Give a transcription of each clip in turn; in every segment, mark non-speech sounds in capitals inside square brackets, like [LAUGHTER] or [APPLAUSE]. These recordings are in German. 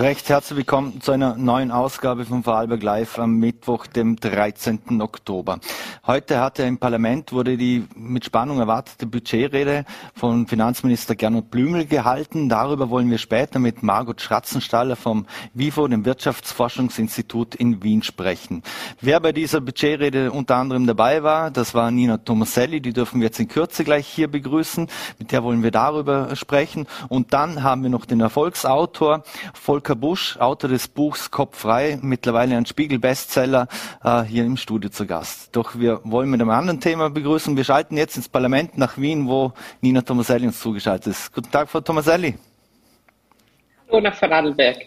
Recht herzlich willkommen zu einer neuen Ausgabe von Vorarlberg Live am Mittwoch, dem 13. Oktober. Heute hat er im Parlament, wurde die mit Spannung erwartete Budgetrede von Finanzminister Gernot Blümel gehalten. Darüber wollen wir später mit Margot Schratzenstaller vom WIFO, dem Wirtschaftsforschungsinstitut in Wien, sprechen. Wer bei dieser Budgetrede unter anderem dabei war, das war Nina Tomaselli, die dürfen wir jetzt in Kürze gleich hier begrüßen. Mit der wollen wir darüber sprechen. Und dann haben wir noch den Erfolgsautor, Volker Busch, Autor des Buchs Kopf frei, mittlerweile ein Spiegel-Bestseller, äh, hier im Studio zu Gast. Doch wir wollen mit einem anderen Thema begrüßen. Wir schalten jetzt ins Parlament nach Wien, wo Nina Tomaselli uns zugeschaltet ist. Guten Tag, Frau Tomaselli. Hallo nach Vorarlberg.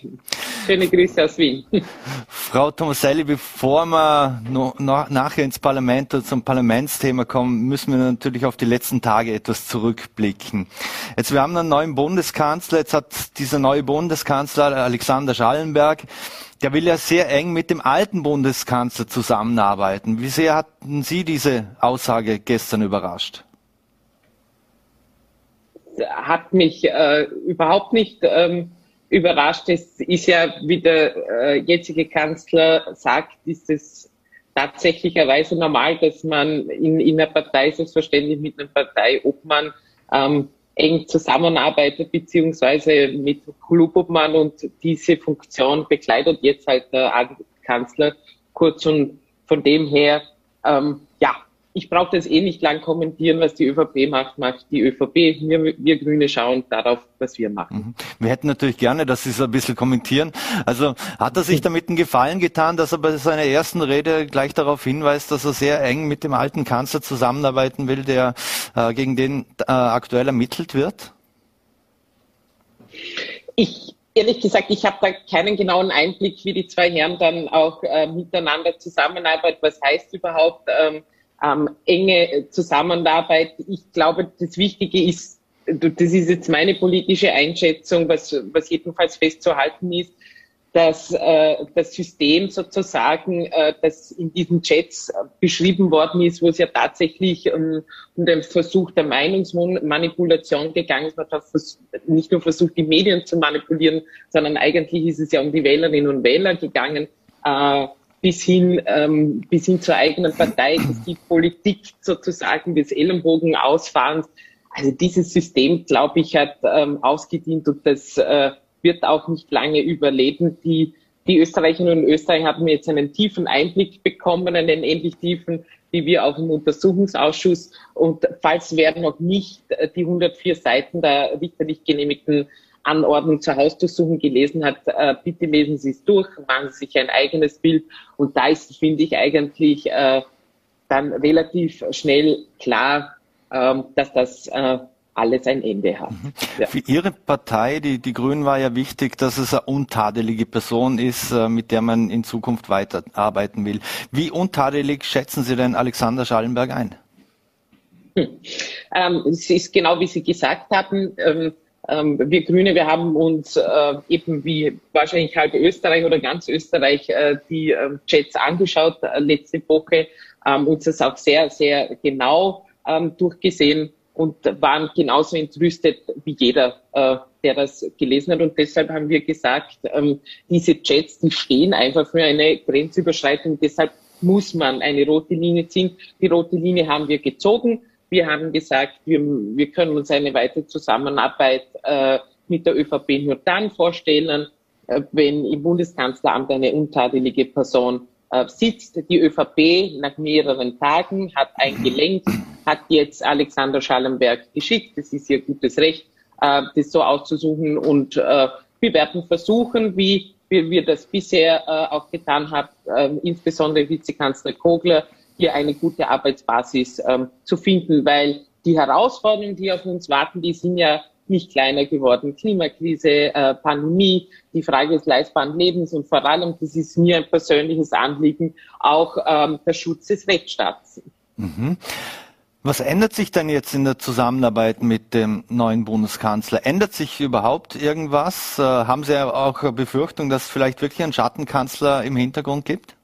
Schöne Grüße aus Wien. [LAUGHS] Frau Tomaselli, bevor wir noch, nachher ins Parlament oder zum Parlamentsthema kommen, müssen wir natürlich auf die letzten Tage etwas zurückblicken. Jetzt, wir haben einen neuen Bundeskanzler. Jetzt hat dieser neue Bundeskanzler Alexander Schallenberg, der will ja sehr eng mit dem alten Bundeskanzler zusammenarbeiten. Wie sehr hatten Sie diese Aussage gestern überrascht? Hat mich äh, überhaupt nicht ähm, überrascht. Es ist ja, wie der äh, jetzige Kanzler sagt, ist es tatsächlicherweise normal, dass man in, in einer Partei, selbstverständlich mit einer Partei, ob man ähm, eng zusammenarbeitet, beziehungsweise mit Klubobmann und diese Funktion bekleidet jetzt halt der Kanzler kurz und von dem her, ähm, ich brauche das eh nicht lang kommentieren, was die ÖVP macht, macht die ÖVP. Wir, wir Grüne schauen darauf, was wir machen. Mhm. Wir hätten natürlich gerne, dass Sie es ein bisschen kommentieren. Also hat er sich damit einen Gefallen getan, dass er bei seiner ersten Rede gleich darauf hinweist, dass er sehr eng mit dem alten Kanzler zusammenarbeiten will, der äh, gegen den äh, aktuell ermittelt wird? Ich ehrlich gesagt, ich habe da keinen genauen Einblick, wie die zwei Herren dann auch äh, miteinander zusammenarbeiten. Was heißt überhaupt ähm, ähm, enge Zusammenarbeit. Ich glaube, das Wichtige ist, das ist jetzt meine politische Einschätzung, was, was jedenfalls festzuhalten ist, dass äh, das System sozusagen, äh, das in diesen Chats beschrieben worden ist, wo es ja tatsächlich ähm, um den Versuch der Meinungsmanipulation gegangen ist. Man hat nicht nur versucht, die Medien zu manipulieren, sondern eigentlich ist es ja um die Wählerinnen und Wähler gegangen. Äh, bis hin, ähm, bis hin zur eigenen Partei, dass die Politik sozusagen des Ellenbogen ausfahrens. Also dieses System, glaube ich, hat ähm, ausgedient und das äh, wird auch nicht lange überleben. Die, die Österreicherinnen und Österreicher haben jetzt einen tiefen Einblick bekommen, einen ähnlich tiefen wie wir auch im Untersuchungsausschuss. Und falls wer noch nicht äh, die 104 Seiten der richterlich genehmigten Anordnung zur Hausdurchsuchung gelesen hat, äh, bitte lesen Sie es durch, machen Sie sich ein eigenes Bild. Und da ist, finde ich, eigentlich äh, dann relativ schnell klar, äh, dass das äh, alles ein Ende hat. Mhm. Ja. Für Ihre Partei, die, die Grünen, war ja wichtig, dass es eine untadelige Person ist, äh, mit der man in Zukunft weiterarbeiten will. Wie untadelig schätzen Sie denn Alexander Schallenberg ein? Hm. Ähm, es ist genau wie Sie gesagt haben. Ähm, ähm, wir Grüne, wir haben uns äh, eben wie wahrscheinlich halb Österreich oder ganz Österreich äh, die äh, Chats angeschaut äh, letzte Woche, ähm, uns das auch sehr, sehr genau ähm, durchgesehen und waren genauso entrüstet wie jeder, äh, der das gelesen hat. Und deshalb haben wir gesagt, ähm, diese Chats, die stehen einfach für eine Grenzüberschreitung. Deshalb muss man eine rote Linie ziehen. Die rote Linie haben wir gezogen. Wir haben gesagt, wir, wir können uns eine weitere Zusammenarbeit äh, mit der ÖVP nur dann vorstellen, äh, wenn im Bundeskanzleramt eine untadelige Person äh, sitzt. Die ÖVP nach mehreren Tagen hat eingelenkt, hat jetzt Alexander Schallenberg geschickt. Das ist ihr gutes Recht, äh, das so auszusuchen. Und äh, wir werden versuchen, wie wir, das bisher äh, auch getan haben, insbesondere Vizekanzler Kogler, hier eine gute Arbeitsbasis ähm, zu finden, weil die Herausforderungen, die auf uns warten, die sind ja nicht kleiner geworden. Klimakrise, äh, Pandemie, die Frage des leistbaren Lebens und vor allem, das ist mir ein persönliches Anliegen, auch ähm, der Schutz des Rechtsstaats. Mhm. Was ändert sich denn jetzt in der Zusammenarbeit mit dem neuen Bundeskanzler? Ändert sich überhaupt irgendwas? Äh, haben Sie auch Befürchtung, dass es vielleicht wirklich einen Schattenkanzler im Hintergrund gibt?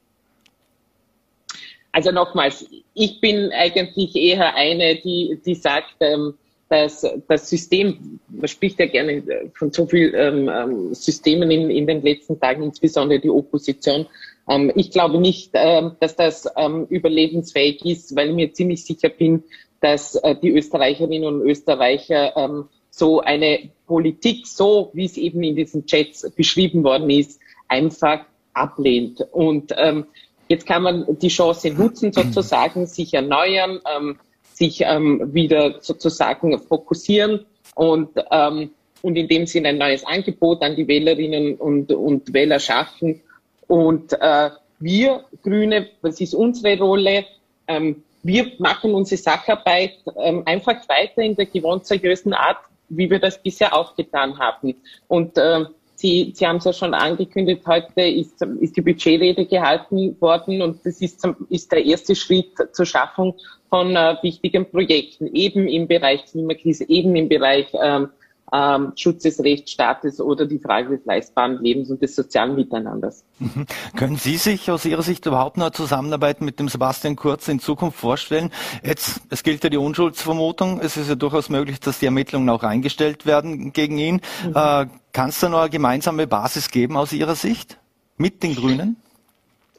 Also nochmals, ich bin eigentlich eher eine, die, die sagt, ähm, dass das System, man spricht ja gerne von so vielen ähm, ähm, Systemen in, in den letzten Tagen, insbesondere die Opposition. Ähm, ich glaube nicht, ähm, dass das ähm, überlebensfähig ist, weil ich mir ziemlich sicher bin, dass äh, die Österreicherinnen und Österreicher ähm, so eine Politik, so wie es eben in diesen Chats beschrieben worden ist, einfach ablehnt. Und ähm, jetzt kann man die Chance nutzen, [CLEARS THROAT] sozusagen, sich erneuern, ähm, sich ähm, wieder sozusagen fokussieren und, ähm, und in dem Sinne ein neues Angebot an die Wählerinnen und, und Wähler schaffen. Und äh, wir Grüne, das ist unsere Rolle, ähm, wir machen unsere Sacharbeit ähm, einfach weiter in der gewohnt seriösen Art, wie wir das bisher auch getan haben. Und äh, Sie, Sie haben es ja schon angekündigt, heute ist, ist die Budgetrede gehalten worden und das ist, ist der erste Schritt zur Schaffung von äh, wichtigen Projekten, eben im Bereich Klimakrise, eben im Bereich ähm, ähm, Schutz des Rechtsstaates oder die Frage des leistbaren Lebens und des sozialen Miteinanders. Mhm. Können Sie sich aus Ihrer Sicht überhaupt noch Zusammenarbeit mit dem Sebastian Kurz in Zukunft vorstellen? Jetzt, es gilt ja die Unschuldsvermutung. Es ist ja durchaus möglich, dass die Ermittlungen auch eingestellt werden gegen ihn. Mhm. Äh, Kann es da noch eine gemeinsame Basis geben aus Ihrer Sicht mit den Grünen?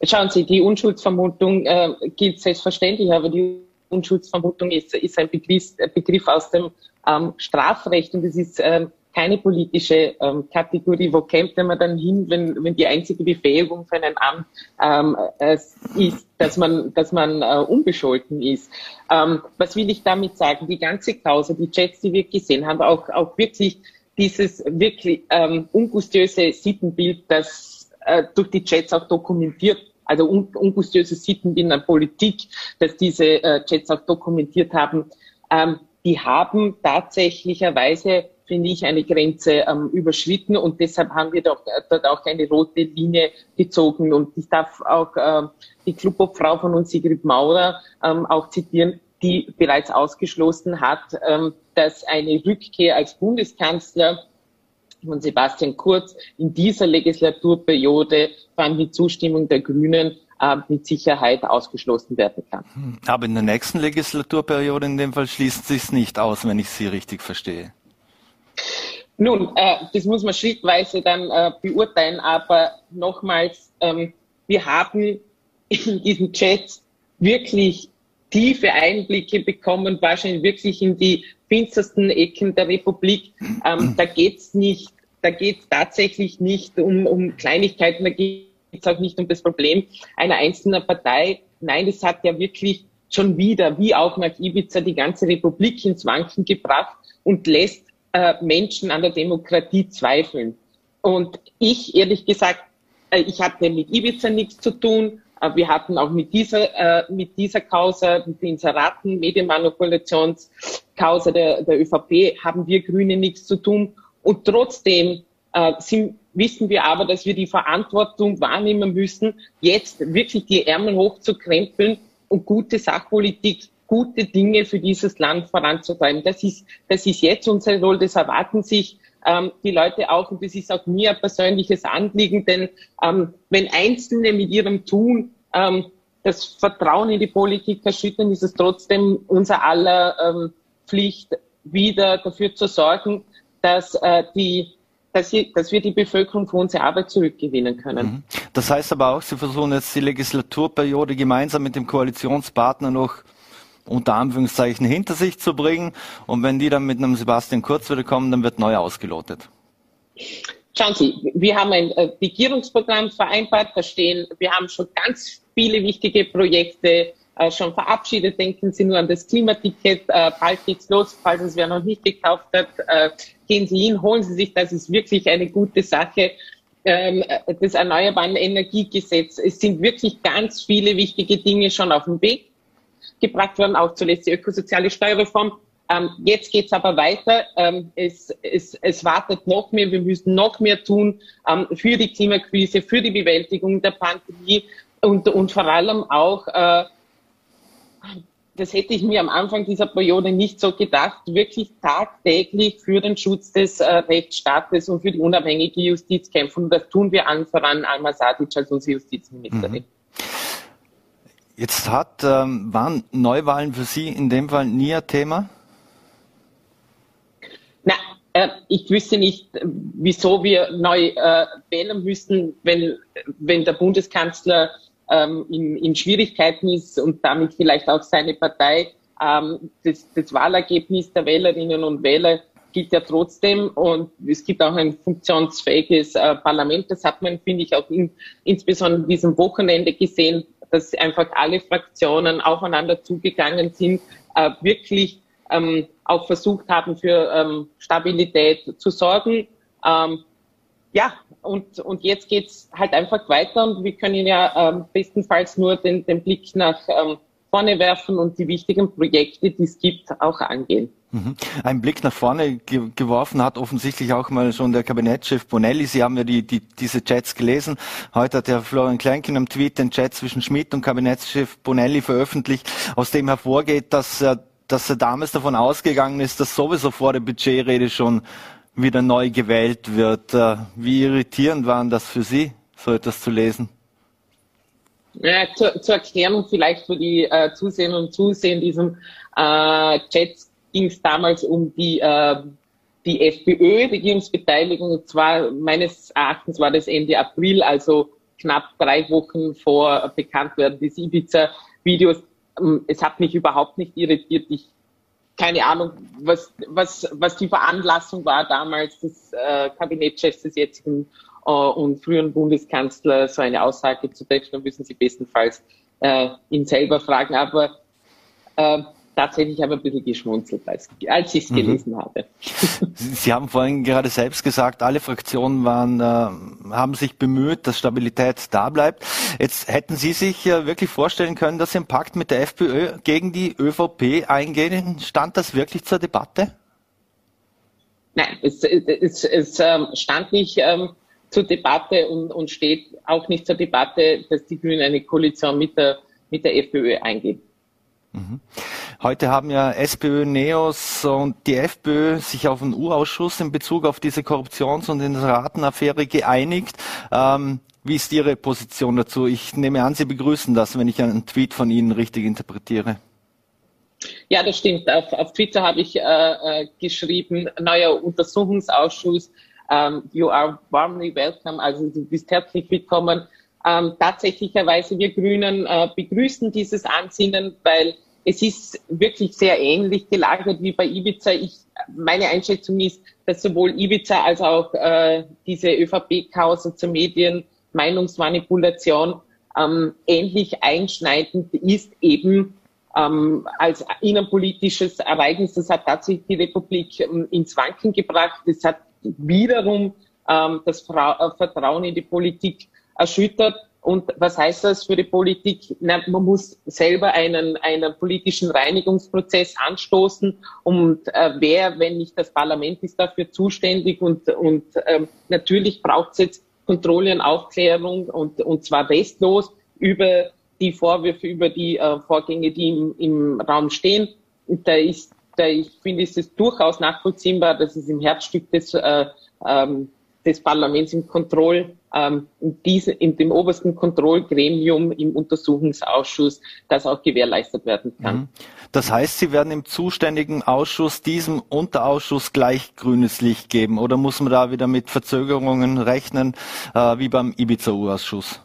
Schauen Sie, die Unschuldsvermutung äh, gilt selbstverständlich, aber die Unschuldsvermutung ist, ist ein Begriff, Begriff aus dem ähm, Strafrecht und es ist ähm, keine politische ähm, Kategorie. Wo kämpft man dann hin, wenn, wenn die einzige Befähigung für einen Amt ähm, es ist, dass man, dass man äh, unbescholten ist? Ähm, was will ich damit sagen? Die ganze Causa, die Chats, die wir gesehen haben, auch, auch wirklich dieses wirklich ähm, ungustiöse Sittenbild, das äh, durch die Chats auch dokumentiert also un ungustiöse Sitten in der Politik, dass diese äh, Chats auch dokumentiert haben, ähm, die haben tatsächlicherweise, finde ich, eine Grenze ähm, überschritten und deshalb haben wir doch, äh, dort auch eine rote Linie gezogen. Und ich darf auch äh, die Clubobfrau von uns, Sigrid Maurer, ähm, auch zitieren, die bereits ausgeschlossen hat, ähm, dass eine Rückkehr als Bundeskanzler von Sebastian Kurz in dieser Legislaturperiode vor allem die Zustimmung der Grünen äh, mit Sicherheit ausgeschlossen werden kann. Hm, aber in der nächsten Legislaturperiode in dem Fall schließt sich es nicht aus, wenn ich Sie richtig verstehe. Nun, äh, das muss man schrittweise dann äh, beurteilen, aber nochmals, ähm, wir haben in diesen Chats wirklich tiefe Einblicke bekommen, wahrscheinlich wirklich in die finstersten Ecken der Republik. Ähm, da geht's nicht, da geht's tatsächlich nicht um, um Kleinigkeiten, da geht es auch nicht um das Problem einer einzelnen Partei. Nein, es hat ja wirklich schon wieder, wie auch nach Ibiza, die ganze Republik ins Wanken gebracht und lässt äh, Menschen an der Demokratie zweifeln. Und ich, ehrlich gesagt, äh, ich hatte mit Ibiza nichts zu tun. Äh, wir hatten auch mit dieser, äh, mit dieser Causa, mit den Inseraten, Medienmanipulationskausa der, der ÖVP, haben wir Grüne nichts zu tun. Und trotzdem äh, sind, wissen wir aber, dass wir die Verantwortung wahrnehmen müssen, jetzt wirklich die Ärmel hochzukrempeln und gute Sachpolitik, gute Dinge für dieses Land voranzutreiben. Das ist, das ist jetzt unsere Rolle, das erwarten sich ähm, die Leute auch, und das ist auch mir ein persönliches Anliegen, denn ähm, wenn Einzelne mit ihrem Tun ähm, das Vertrauen in die Politik erschüttern, ist es trotzdem unser aller ähm, Pflicht, wieder dafür zu sorgen, dass äh, die dass, sie, dass wir die Bevölkerung für unsere Arbeit zurückgewinnen können. Mhm. Das heißt aber auch, Sie versuchen jetzt die Legislaturperiode gemeinsam mit dem Koalitionspartner noch unter Anführungszeichen hinter sich zu bringen. Und wenn die dann mit einem Sebastian Kurz wieder kommen, dann wird neu ausgelotet. Schauen Sie, wir haben ein äh, Regierungsprogramm vereinbart, da stehen, wir haben schon ganz viele wichtige Projekte äh, schon verabschiedet. Denken Sie nur an das Klimaticket, äh, bald geht's los, falls es wer noch nicht gekauft hat, äh, gehen Sie hin, holen Sie sich, das ist wirklich eine gute Sache. Ähm, das Erneuerbaren Energiegesetz, es sind wirklich ganz viele wichtige Dinge schon auf dem Weg gebracht worden, auch zuletzt die ökosoziale Steuerreform. Ähm, jetzt geht's aber weiter. Ähm, es, es, es wartet noch mehr. Wir müssen noch mehr tun ähm, für die Klimakrise, für die Bewältigung der Pandemie und, und vor allem auch, das hätte ich mir am Anfang dieser Periode nicht so gedacht, wirklich tagtäglich für den Schutz des äh, Rechtsstaates und für die unabhängige Justiz kämpfen. Und das tun wir allen voran, Alma Sadic als unsere Justizministerin. Mhm. Jetzt hat, ähm, waren Neuwahlen für Sie in dem Fall nie ein Thema? ich wüsste nicht, wieso wir neu äh, wählen müssen, wenn, wenn der Bundeskanzler ähm, in, in Schwierigkeiten ist und damit vielleicht auch seine Partei. Ähm, das, das Wahlergebnis der Wählerinnen und Wähler gilt ja trotzdem und es gibt auch ein funktionsfähiges äh, Parlament. Das hat man, finde ich, auch in, insbesondere diesem Wochenende gesehen, dass einfach alle Fraktionen aufeinander zugegangen sind, äh, wirklich ähm, auch versucht haben, für ähm, Stabilität zu sorgen. Ähm, ja, und, und jetzt geht's halt einfach weiter und wir können ja ähm, bestenfalls nur den, den Blick nach ähm, vorne werfen und die wichtigen Projekte, die es gibt, auch angehen. Mhm. Ein Blick nach vorne ge geworfen hat offensichtlich auch mal schon der Kabinettschef Bonelli. Sie haben ja die, die, diese Chats gelesen. Heute hat der Florian Kleinkin am Tweet den Chat zwischen Schmidt und Kabinettschef Bonelli veröffentlicht, aus dem hervorgeht, dass er, dass er damals davon ausgegangen ist, dass sowieso vor der Budgetrede schon wieder neu gewählt wird. Äh, wie irritierend waren das für Sie, so etwas zu lesen? Ja, zur, zur Erklärung vielleicht für die äh, Zuseherinnen und Zuseher in diesem äh, Chat ging es damals um die, äh, die FPÖ-Regierungsbeteiligung. Und zwar meines Erachtens war das Ende April, also knapp drei Wochen vor Bekanntwerden des Ibiza-Videos. Ähm, es hat mich überhaupt nicht irritiert. Ich keine Ahnung, was, was, was die Veranlassung war damals des äh, Kabinettschefs des jetzigen äh, und früheren Bundeskanzler so eine Aussage zu treffen, dann müssen Sie bestenfalls äh, ihn selber fragen. Aber äh, tatsächlich habe ich ein bisschen geschmunzelt, als, als ich es mhm. gelesen habe. Sie haben vorhin gerade selbst gesagt, alle Fraktionen waren, äh, haben sich bemüht, dass Stabilität da bleibt. Jetzt hätten Sie sich äh, wirklich vorstellen können, dass Sie einen Pakt mit der FPÖ gegen die ÖVP eingehen. Stand das wirklich zur Debatte? Nein, es, es, es ähm, stand nicht ähm, zur Debatte und, und steht auch nicht zur Debatte, dass die Grünen eine Koalition mit der, mit der FPÖ eingehen. Mhm. Heute haben ja SPÖ, NEOS und die FPÖ sich auf einen U-Ausschuss in Bezug auf diese Korruptions- und Inseratenaffäre geeinigt. Ähm, wie ist Ihre Position dazu? Ich nehme an, Sie begrüßen das, wenn ich einen Tweet von Ihnen richtig interpretiere. Ja, das stimmt. Auf, auf Twitter habe ich äh, äh, geschrieben, neuer Untersuchungsausschuss, ähm, you are warmly welcome, also du bist herzlich willkommen. Ähm, tatsächlicherweise wir Grünen äh, begrüßen dieses Ansinnen, weil es ist wirklich sehr ähnlich gelagert wie bei Ibiza. Ich, meine Einschätzung ist, dass sowohl Ibiza als auch äh, diese ÖVP-Kause zur Medien Meinungsmanipulation ähm, ähnlich einschneidend ist eben ähm, als innenpolitisches Ereignis. Das hat tatsächlich die Republik ähm, ins Wanken gebracht. Das hat wiederum ähm, das äh, Vertrauen in die Politik erschüttert. Und was heißt das für die Politik? Na, man muss selber einen, einen politischen Reinigungsprozess anstoßen. Und äh, wer, wenn nicht das Parlament, ist dafür zuständig? Und, und ähm, natürlich braucht es jetzt Kontrolle und Aufklärung und, und zwar restlos über die Vorwürfe, über die äh, Vorgänge, die im, im Raum stehen. Und da ist, da ich finde, ist es durchaus nachvollziehbar, dass es im Herzstück des äh, ähm, des Parlaments im Kontroll, ähm, in, diese, in dem obersten Kontrollgremium im Untersuchungsausschuss, das auch gewährleistet werden kann. Mhm. Das heißt, Sie werden im zuständigen Ausschuss diesem Unterausschuss gleich grünes Licht geben oder muss man da wieder mit Verzögerungen rechnen, äh, wie beim Ibiza-Ausschuss?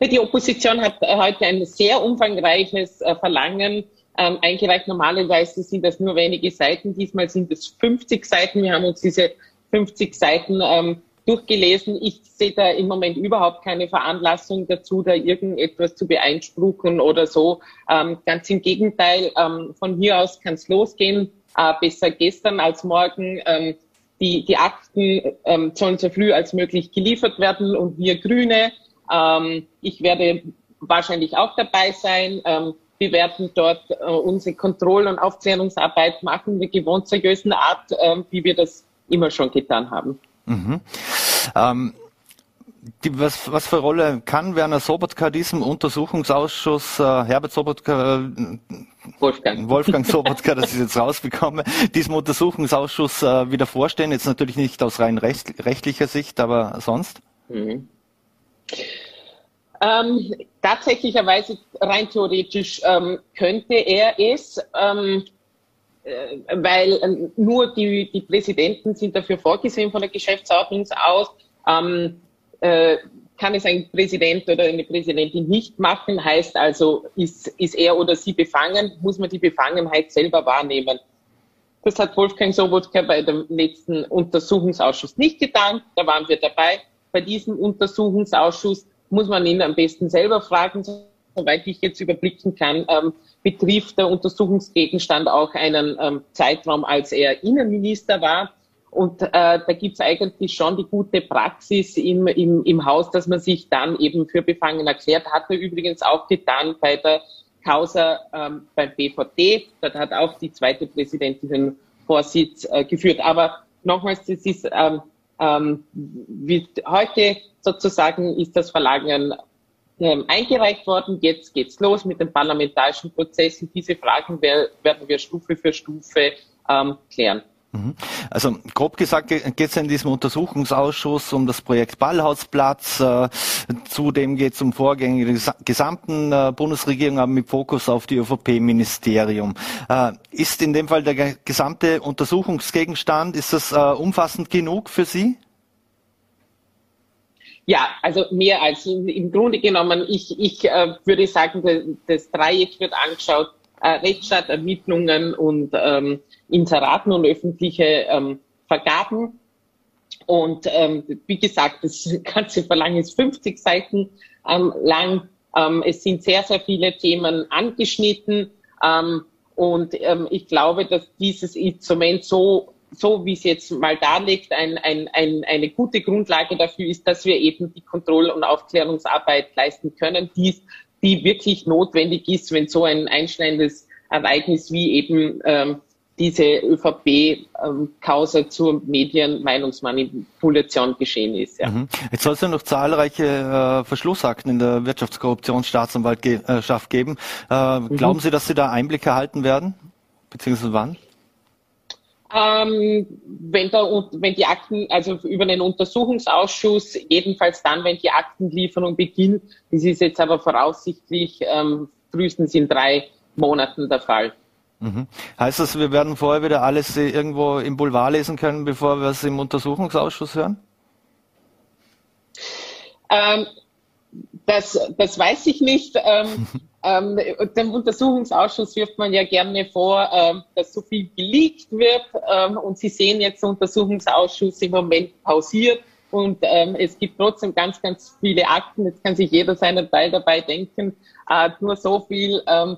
Die Opposition hat heute ein sehr umfangreiches äh, Verlangen ähm, eingereicht. Normalerweise sind das nur wenige Seiten. Diesmal sind es 50 Seiten. Wir haben uns diese 50 Seiten ähm, durchgelesen. Ich sehe da im Moment überhaupt keine Veranlassung dazu, da irgendetwas zu beeinspruchen oder so. Ähm, ganz im Gegenteil, ähm, von hier aus kann es losgehen. Äh, besser gestern als morgen. Ähm, die, die Akten ähm, sollen so früh als möglich geliefert werden und wir Grüne, ähm, ich werde wahrscheinlich auch dabei sein. Ähm, wir werden dort äh, unsere Kontroll- und Aufklärungsarbeit machen, mit gewohnt seriösen Art, äh, wie wir das immer schon getan haben. Mhm. Ähm, die, was, was für Rolle kann Werner Sobotka diesem Untersuchungsausschuss, äh, Herbert Sobotka, äh, Wolfgang. Wolfgang [LAUGHS] Sobotka, das ist jetzt rausbekommen, diesem Untersuchungsausschuss äh, wieder vorstellen? Jetzt natürlich nicht aus rein recht, rechtlicher Sicht, aber sonst? Mhm. Ähm, tatsächlicherweise rein theoretisch ähm, könnte er es. Ähm, äh, weil äh, nur die, die Präsidenten sind dafür vorgesehen von der Geschäftsordnung aus. Ähm, äh, kann es ein Präsident oder eine Präsidentin nicht machen, heißt also, ist, ist er oder sie befangen, muss man die Befangenheit selber wahrnehmen. Das hat Wolfgang Sobotka bei dem letzten Untersuchungsausschuss nicht getan. Da waren wir dabei. Bei diesem Untersuchungsausschuss muss man ihn am besten selber fragen, soweit ich jetzt überblicken kann, ähm, betrifft der Untersuchungsgegenstand auch einen ähm, Zeitraum, als er Innenminister war. Und äh, da gibt's eigentlich schon die gute Praxis im, im, im Haus, dass man sich dann eben für befangen erklärt. Hat er übrigens auch getan bei der Causa ähm, beim BVD. Dort hat auch die zweite Präsidentin den Vorsitz äh, geführt. Aber nochmals, das ist ähm, ähm, wie heute sozusagen ist das Verlangen ähm, eingereicht worden. Jetzt geht's los mit dem parlamentarischen Prozess und diese Fragen werden wir Stufe für Stufe ähm, klären. Mhm. Also grob gesagt geht es in diesem Untersuchungsausschuss um das Projekt Ballhausplatz. Äh, zudem geht es um Vorgänge der gesamten äh, Bundesregierung, aber mit Fokus auf die ÖVP-Ministerium. Äh, ist in dem Fall der gesamte Untersuchungsgegenstand, ist das umfassend genug für Sie? Ja, also mehr als im Grunde genommen. Ich, ich äh, würde sagen, das Dreieck wird angeschaut, äh, Rechtsstaat, Ermittlungen und ähm, Inseraten und öffentliche ähm, Vergaben. Und ähm, wie gesagt, das [LAUGHS] ganze Verlangen ist 50 Seiten ähm, lang. Ähm, es sind sehr, sehr viele Themen angeschnitten. Ähm, und ähm, ich glaube, dass dieses Instrument so so wie es jetzt mal darlegt, ein, ein, ein, eine gute Grundlage dafür ist, dass wir eben die Kontroll- und Aufklärungsarbeit leisten können, die, die wirklich notwendig ist, wenn so ein einschneidendes Ereignis wie eben ähm, diese ÖVP-Causa ähm, zur Medienmeinungsmanipulation geschehen ist. Ja. Mhm. Jetzt soll es ja noch zahlreiche äh, Verschlussakten in der Wirtschaftskorruptionsstaatsanwaltschaft geben. Äh, mhm. Glauben Sie, dass Sie da Einblick erhalten werden? Beziehungsweise wann? Ähm, wenn, da, wenn die Akten, also über einen Untersuchungsausschuss, jedenfalls dann, wenn die Aktenlieferung beginnt, das ist jetzt aber voraussichtlich ähm, frühestens in drei Monaten der Fall. Mhm. Heißt das, wir werden vorher wieder alles irgendwo im Boulevard lesen können, bevor wir es im Untersuchungsausschuss hören? Ähm, das, das weiß ich nicht. [LAUGHS] Ähm, dem Untersuchungsausschuss wirft man ja gerne vor, ähm, dass so viel geleakt wird. Ähm, und Sie sehen jetzt, der Untersuchungsausschuss im Moment pausiert. Und ähm, es gibt trotzdem ganz, ganz viele Akten. Jetzt kann sich jeder seinen Teil dabei denken. Äh, nur so viel ähm,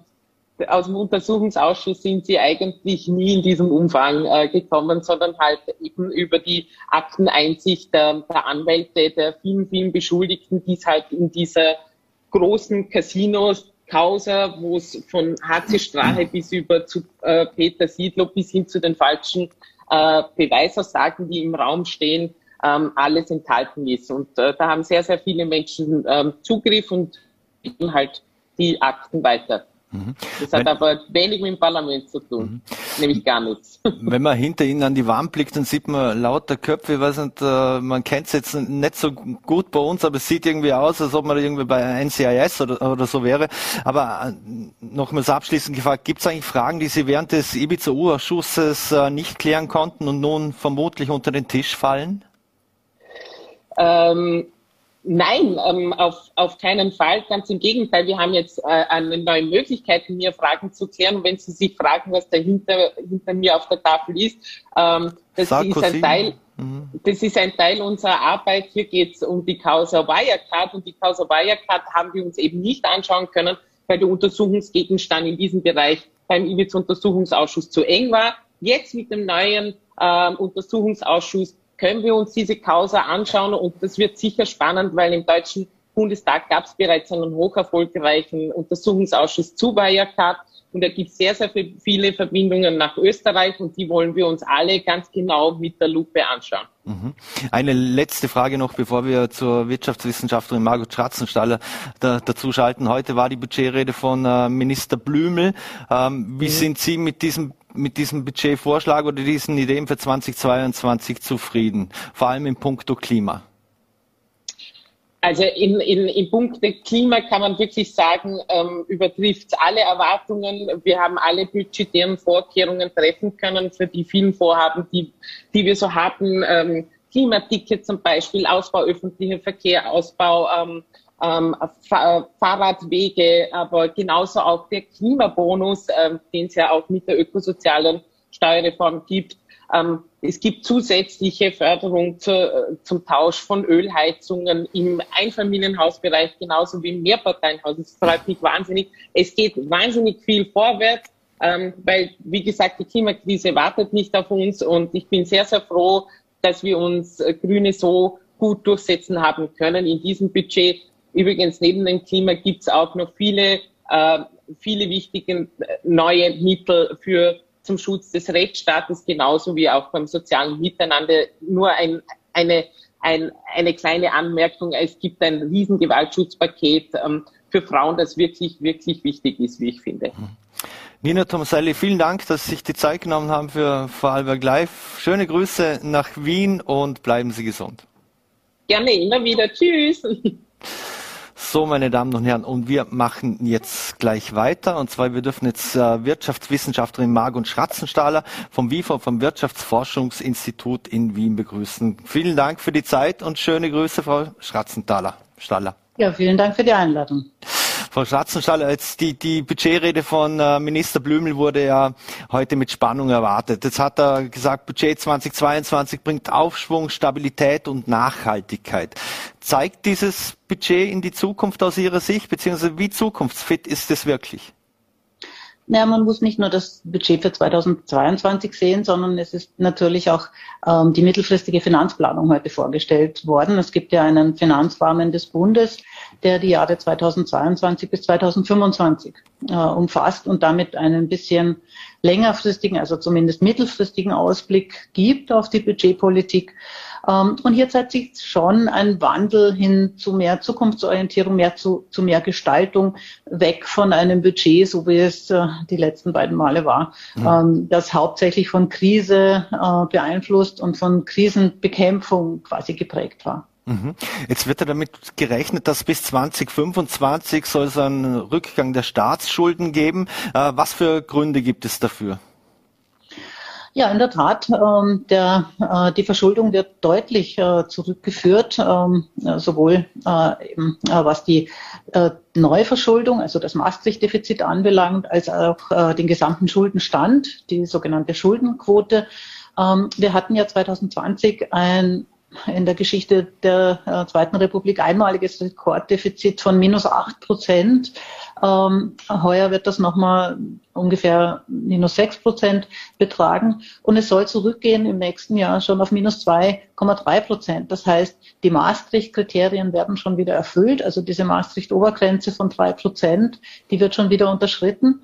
aus dem Untersuchungsausschuss sind sie eigentlich nie in diesem Umfang äh, gekommen, sondern halt eben über die Akteneinsicht der, der Anwälte der vielen, vielen Beschuldigten, die es halt in dieser großen Casinos Causa, wo es von HC Strache bis über zu äh, Peter Siedlow bis hin zu den falschen äh, Beweisaussagen, die im Raum stehen, ähm, alles enthalten ist. Und äh, da haben sehr, sehr viele Menschen ähm, Zugriff und geben halt die Akten weiter. Mhm. Das hat Wenn, aber wenig mit dem Parlament zu tun, mhm. nämlich gar nichts. [LAUGHS] Wenn man hinter Ihnen an die Wand blickt, dann sieht man lauter Köpfe, ich weiß nicht, äh, man kennt es jetzt nicht so gut bei uns, aber es sieht irgendwie aus, als ob man irgendwie bei NCIS oder, oder so wäre. Aber äh, nochmals abschließend gefragt, gibt es eigentlich Fragen, die Sie während des Ibiza-U-Ausschusses äh, nicht klären konnten und nun vermutlich unter den Tisch fallen? Ähm, Nein, ähm, auf, auf keinen Fall. Ganz im Gegenteil. Wir haben jetzt äh, eine neue Möglichkeit, mir Fragen zu klären. Und wenn Sie sich fragen, was dahinter hinter mir auf der Tafel ist, ähm, das Sarkozy. ist ein Teil. Mhm. Das ist ein Teil unserer Arbeit. Hier geht es um die Causa Wirecard und die Causa Wirecard haben wir uns eben nicht anschauen können, weil der Untersuchungsgegenstand in diesem Bereich beim IBIZ-Untersuchungsausschuss zu eng war. Jetzt mit dem neuen äh, Untersuchungsausschuss können wir uns diese Causa anschauen und das wird sicher spannend, weil im Deutschen Bundestag gab es bereits einen hoch erfolgreichen Untersuchungsausschuss zu Wirecard und da gibt es sehr, sehr viele Verbindungen nach Österreich und die wollen wir uns alle ganz genau mit der Lupe anschauen. Mhm. Eine letzte Frage noch, bevor wir zur Wirtschaftswissenschaftlerin Margot Schratzenstaller da, dazu schalten. Heute war die Budgetrede von äh, Minister Blümel. Ähm, wie mhm. sind Sie mit diesem mit diesem Budgetvorschlag oder diesen Ideen für 2022 zufrieden, vor allem in puncto Klima? Also in, in, in Punkte Klima kann man wirklich sagen, ähm, übertrifft alle Erwartungen. Wir haben alle budgetären Vorkehrungen treffen können für die vielen Vorhaben, die, die wir so hatten. Ähm, Klimaticket zum Beispiel, Ausbau öffentlicher Verkehr, Ausbau ähm, ähm, Fahrradwege, aber genauso auch der Klimabonus, ähm, den es ja auch mit der ökosozialen Steuerreform gibt. Ähm, es gibt zusätzliche Förderung zu, zum Tausch von Ölheizungen im Einfamilienhausbereich genauso wie im Mehrparteienhaus. Das freut mich wahnsinnig. Es geht wahnsinnig viel vorwärts, ähm, weil, wie gesagt, die Klimakrise wartet nicht auf uns und ich bin sehr, sehr froh, dass wir uns äh, Grüne so gut durchsetzen haben können in diesem Budget. Übrigens, neben dem Klima gibt es auch noch viele, äh, viele wichtige äh, neue Mittel für zum Schutz des Rechtsstaates, genauso wie auch beim sozialen Miteinander. Nur ein, eine, ein, eine kleine Anmerkung. Es gibt ein Riesengewaltschutzpaket ähm, für Frauen, das wirklich, wirklich wichtig ist, wie ich finde. Nina Tomaselli, vielen Dank, dass Sie sich die Zeit genommen haben für Vorarlberg Live. Schöne Grüße nach Wien und bleiben Sie gesund. Gerne, immer wieder. Tschüss. [LAUGHS] So, meine Damen und Herren, und wir machen jetzt gleich weiter. Und zwar, wir dürfen jetzt äh, Wirtschaftswissenschaftlerin Margot Schratzenstahler vom WIFO, vom Wirtschaftsforschungsinstitut in Wien begrüßen. Vielen Dank für die Zeit und schöne Grüße, Frau Schratzenstahler. Ja, vielen Dank für die Einladung. Frau Schratzenstaller, jetzt die, die Budgetrede von äh, Minister Blümel wurde ja heute mit Spannung erwartet. Jetzt hat er gesagt, Budget 2022 bringt Aufschwung, Stabilität und Nachhaltigkeit. Zeigt dieses Budget in die Zukunft aus Ihrer Sicht, beziehungsweise wie zukunftsfit ist es wirklich? Naja, man muss nicht nur das Budget für 2022 sehen, sondern es ist natürlich auch ähm, die mittelfristige Finanzplanung heute vorgestellt worden. Es gibt ja einen Finanzrahmen des Bundes, der die Jahre 2022 bis 2025 äh, umfasst und damit einen bisschen längerfristigen, also zumindest mittelfristigen Ausblick gibt auf die Budgetpolitik. Ähm, und hier zeigt sich schon ein Wandel hin zu mehr Zukunftsorientierung, mehr zu, zu mehr Gestaltung, weg von einem Budget, so wie es äh, die letzten beiden Male war, mhm. das hauptsächlich von Krise äh, beeinflusst und von Krisenbekämpfung quasi geprägt war. Mhm. Jetzt wird ja damit gerechnet, dass bis 2025 soll es einen Rückgang der Staatsschulden geben. Äh, was für Gründe gibt es dafür? Ja, in der Tat. Ähm, der, äh, die Verschuldung wird deutlich äh, zurückgeführt, ähm, sowohl eben, was die Neuverschuldung, also das Maastricht-Defizit anbelangt, als auch den gesamten Schuldenstand, die sogenannte Schuldenquote. Ähm, wir hatten ja 2020 ein in der Geschichte der äh, Zweiten Republik einmaliges Rekorddefizit von minus acht Prozent. Ähm, heuer wird das nochmal ungefähr minus sechs Prozent betragen und es soll zurückgehen im nächsten Jahr schon auf minus 2,3 Prozent. Das heißt, die Maastricht-Kriterien werden schon wieder erfüllt, also diese Maastricht-Obergrenze von drei Prozent, die wird schon wieder unterschritten.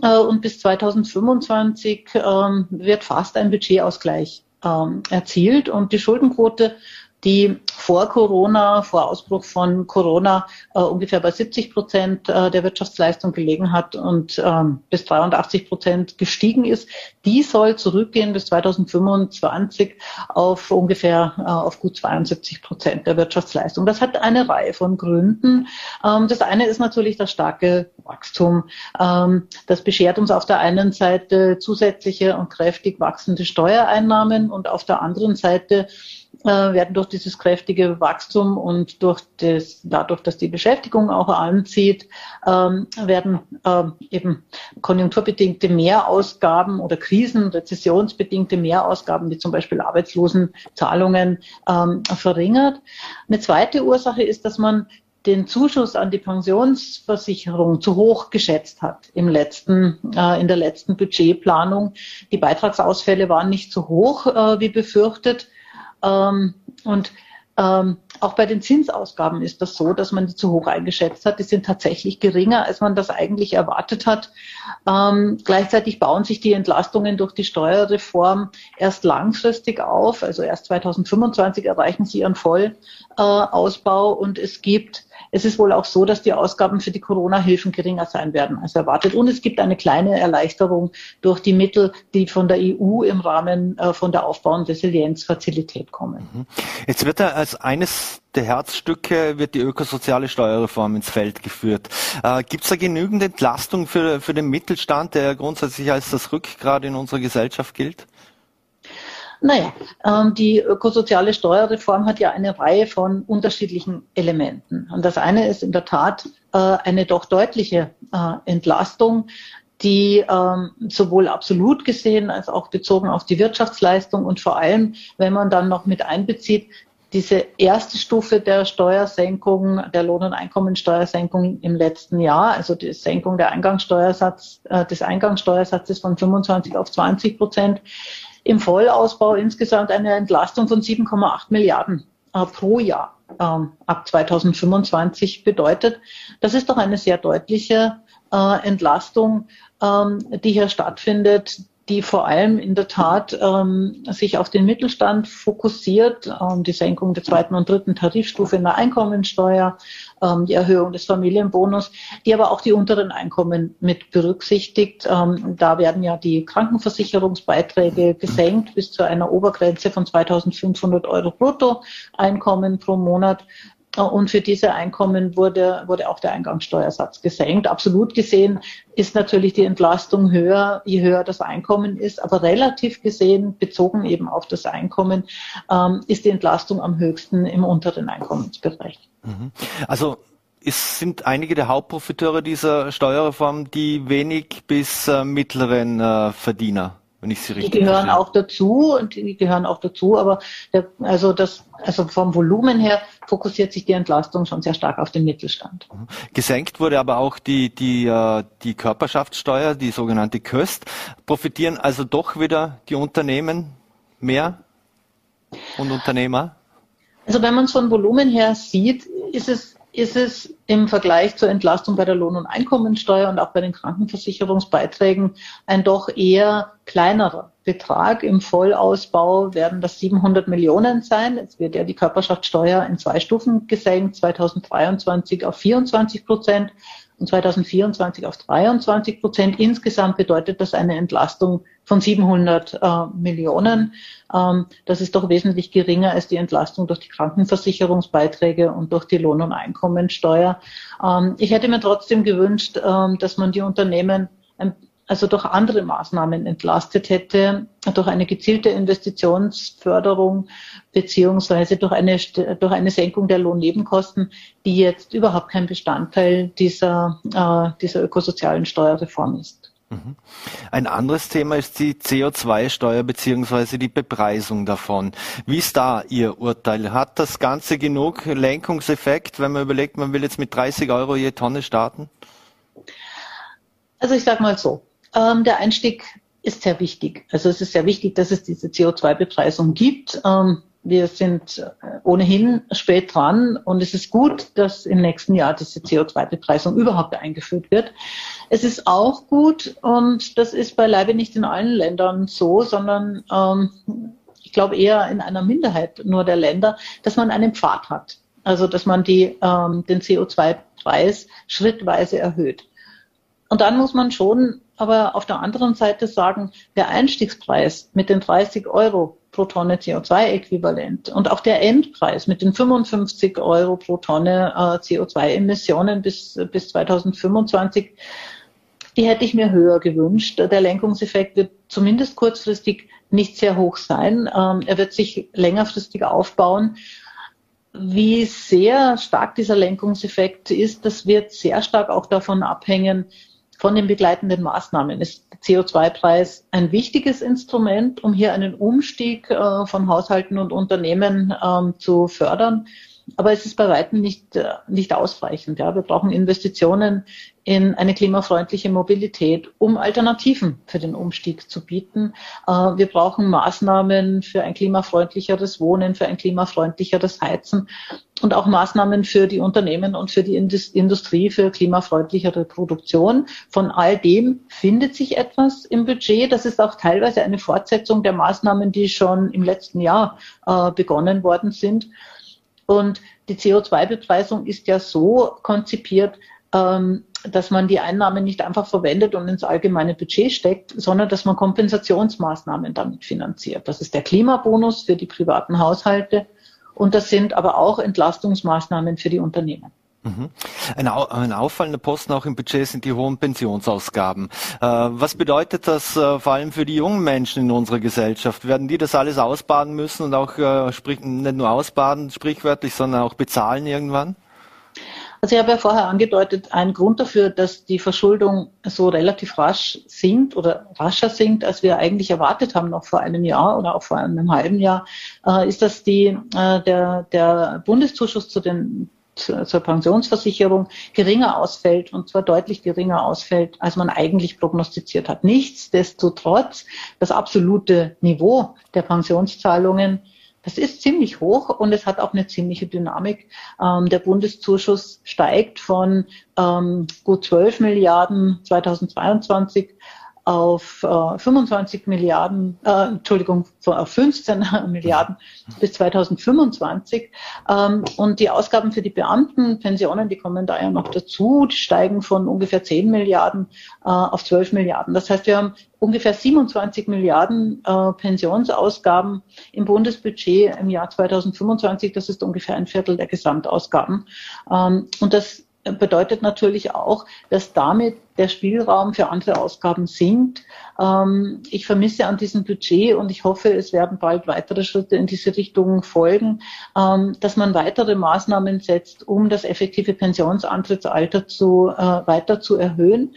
Äh, und bis 2025 ähm, wird fast ein Budgetausgleich ähm, erzielt. Und die Schuldenquote die vor Corona, vor Ausbruch von Corona äh, ungefähr bei 70 Prozent äh, der Wirtschaftsleistung gelegen hat und ähm, bis 83 Prozent gestiegen ist. Die soll zurückgehen bis 2025 auf ungefähr äh, auf gut 72 Prozent der Wirtschaftsleistung. Das hat eine Reihe von Gründen. Ähm, das eine ist natürlich das starke Wachstum. Ähm, das beschert uns auf der einen Seite zusätzliche und kräftig wachsende Steuereinnahmen und auf der anderen Seite werden durch dieses kräftige Wachstum und durch das, dadurch, dass die Beschäftigung auch anzieht, ähm, werden ähm, eben konjunkturbedingte Mehrausgaben oder krisen-, rezessionsbedingte Mehrausgaben, wie zum Beispiel Arbeitslosenzahlungen, ähm, verringert. Eine zweite Ursache ist, dass man den Zuschuss an die Pensionsversicherung zu hoch geschätzt hat im letzten, äh, in der letzten Budgetplanung. Die Beitragsausfälle waren nicht so hoch äh, wie befürchtet. Ähm, und ähm, auch bei den Zinsausgaben ist das so, dass man die zu hoch eingeschätzt hat. Die sind tatsächlich geringer, als man das eigentlich erwartet hat. Ähm, gleichzeitig bauen sich die Entlastungen durch die Steuerreform erst langfristig auf. Also erst 2025 erreichen sie ihren Vollausbau und es gibt es ist wohl auch so, dass die Ausgaben für die Corona-Hilfen geringer sein werden als erwartet. Und es gibt eine kleine Erleichterung durch die Mittel, die von der EU im Rahmen äh, von der Aufbau- und Resilienzfazilität kommen. Mhm. Jetzt wird er als eines der Herzstücke wird die ökosoziale Steuerreform ins Feld geführt. Äh, Gibt es da genügend Entlastung für, für den Mittelstand, der grundsätzlich als das Rückgrat in unserer Gesellschaft gilt? Naja, ähm, die ökosoziale Steuerreform hat ja eine Reihe von unterschiedlichen Elementen. Und das eine ist in der Tat äh, eine doch deutliche äh, Entlastung, die ähm, sowohl absolut gesehen als auch bezogen auf die Wirtschaftsleistung und vor allem, wenn man dann noch mit einbezieht, diese erste Stufe der Steuersenkung, der Lohn- und Einkommensteuersenkung im letzten Jahr, also die Senkung der Eingangssteuersatz, äh, des Eingangssteuersatzes von 25 auf 20 Prozent, im Vollausbau insgesamt eine Entlastung von 7,8 Milliarden äh, pro Jahr ähm, ab 2025 bedeutet. Das ist doch eine sehr deutliche äh, Entlastung, ähm, die hier stattfindet, die vor allem in der Tat ähm, sich auf den Mittelstand fokussiert, ähm, die Senkung der zweiten und dritten Tarifstufe in der Einkommensteuer, ähm, die Erhöhung des Familienbonus, die aber auch die unteren Einkommen mit berücksichtigt. Ähm, da werden ja die Krankenversicherungsbeiträge gesenkt bis zu einer Obergrenze von 2.500 Euro Bruttoeinkommen pro Monat. Und für diese Einkommen wurde, wurde auch der Eingangssteuersatz gesenkt. Absolut gesehen ist natürlich die Entlastung höher, je höher das Einkommen ist. Aber relativ gesehen, bezogen eben auf das Einkommen, ähm, ist die Entlastung am höchsten im unteren Einkommensbereich. Mhm. Also es sind einige der Hauptprofiteure dieser Steuerreform die wenig bis äh, mittleren äh, Verdiener wenn ich sie richtig Die gehören verstehe. auch dazu und die gehören auch dazu, aber der, also das, also vom Volumen her fokussiert sich die Entlastung schon sehr stark auf den Mittelstand. Mhm. Gesenkt wurde aber auch die, die, äh, die Körperschaftssteuer, die sogenannte Köst. Profitieren also doch wieder die Unternehmen mehr und Unternehmer? Also wenn man es von Volumen her sieht, ist es ist es im Vergleich zur Entlastung bei der Lohn- und Einkommensteuer und auch bei den Krankenversicherungsbeiträgen ein doch eher kleinerer Betrag. Im Vollausbau werden das 700 Millionen sein. Jetzt wird ja die Körperschaftssteuer in zwei Stufen gesenkt, 2023 auf 24 Prozent und 2024 auf 23 Prozent. Insgesamt bedeutet das eine Entlastung von 700 äh, Millionen. Ähm, das ist doch wesentlich geringer als die Entlastung durch die Krankenversicherungsbeiträge und durch die Lohn- und Einkommensteuer. Ähm, ich hätte mir trotzdem gewünscht, ähm, dass man die Unternehmen ein also durch andere Maßnahmen entlastet hätte, durch eine gezielte Investitionsförderung beziehungsweise durch eine, durch eine Senkung der Lohnnebenkosten, die jetzt überhaupt kein Bestandteil dieser, äh, dieser ökosozialen Steuerreform ist. Ein anderes Thema ist die CO2-Steuer beziehungsweise die Bepreisung davon. Wie ist da Ihr Urteil? Hat das Ganze genug Lenkungseffekt, wenn man überlegt, man will jetzt mit 30 Euro je Tonne starten? Also ich sage mal so, ähm, der Einstieg ist sehr wichtig. Also es ist sehr wichtig, dass es diese CO2-Bepreisung gibt. Ähm, wir sind äh, ohnehin spät dran und es ist gut, dass im nächsten Jahr diese CO2-Bepreisung überhaupt eingeführt wird. Es ist auch gut und das ist beileibe nicht in allen Ländern so, sondern ähm, ich glaube eher in einer Minderheit nur der Länder, dass man einen Pfad hat. Also dass man die, ähm, den CO2-Preis schrittweise erhöht. Und dann muss man schon aber auf der anderen Seite sagen, der Einstiegspreis mit den 30 Euro pro Tonne CO2-Äquivalent und auch der Endpreis mit den 55 Euro pro Tonne äh, CO2-Emissionen bis, bis 2025, die hätte ich mir höher gewünscht. Der Lenkungseffekt wird zumindest kurzfristig nicht sehr hoch sein. Ähm, er wird sich längerfristig aufbauen. Wie sehr stark dieser Lenkungseffekt ist, das wird sehr stark auch davon abhängen, von den begleitenden Maßnahmen ist CO2-Preis ein wichtiges Instrument, um hier einen Umstieg äh, von Haushalten und Unternehmen ähm, zu fördern. Aber es ist bei weitem nicht, äh, nicht ausreichend. Ja. Wir brauchen Investitionen in eine klimafreundliche Mobilität, um Alternativen für den Umstieg zu bieten. Äh, wir brauchen Maßnahmen für ein klimafreundlicheres Wohnen, für ein klimafreundlicheres Heizen und auch Maßnahmen für die Unternehmen und für die Industrie für klimafreundlichere Produktion. Von all dem findet sich etwas im Budget. Das ist auch teilweise eine Fortsetzung der Maßnahmen, die schon im letzten Jahr äh, begonnen worden sind. Und die CO2-Bepreisung ist ja so konzipiert, ähm, dass man die Einnahmen nicht einfach verwendet und ins allgemeine Budget steckt, sondern dass man Kompensationsmaßnahmen damit finanziert. Das ist der Klimabonus für die privaten Haushalte Und das sind aber auch Entlastungsmaßnahmen für die Unternehmen. Mhm. Ein, ein, auffallender Posten auch im Budget sind die hohen Pensionsausgaben. Äh, was bedeutet das äh, vor allem für die jungen Menschen in unserer Gesellschaft? Werden die das alles ausbaden müssen und auch äh, sprich, nicht nur ausbaden, sprichwörtlich, sondern auch bezahlen irgendwann? Also ich habe ja vorher angedeutet, ein Grund dafür, dass die Verschuldung so relativ rasch sinkt oder rascher sinkt, als wir eigentlich erwartet haben, noch vor einem Jahr oder auch vor einem halben Jahr, äh, ist, dass die, äh, der, der Bundeszuschuss zu den zur Pensionsversicherung geringer ausfällt und zwar deutlich geringer ausfällt, als man eigentlich prognostiziert hat. Nichtsdestotrotz, das absolute Niveau der Pensionszahlungen das ist ziemlich hoch und es hat auch eine ziemliche Dynamik. Ähm, der Bundeszuschuss steigt von ähm, gut 12 Milliarden 2022 auf äh, 25 Milliarden, äh, Entschuldigung, auf 15 [LAUGHS] Milliarden bis 2025. Ähm, und die Ausgaben für die Beamten, Pensionen, die kommen da ja noch dazu, die steigen von ungefähr 10 Milliarden äh, auf 12 Milliarden. Das heißt, wir haben ungefähr 27 Milliarden äh, Pensionsausgaben im Bundesbudget im Jahr 2025. Das ist ungefähr ein Viertel der Gesamtausgaben. Ähm, und das bedeutet natürlich auch, dass damit der Spielraum für andere Ausgaben sinkt. Ähm, ich vermisse an diesem Budget und ich hoffe, es werden bald weitere Schritte in diese Richtung folgen, ähm, dass man weitere Maßnahmen setzt, um das effektive Pensionsantrittsalter zu, äh, weiter zu erhöhen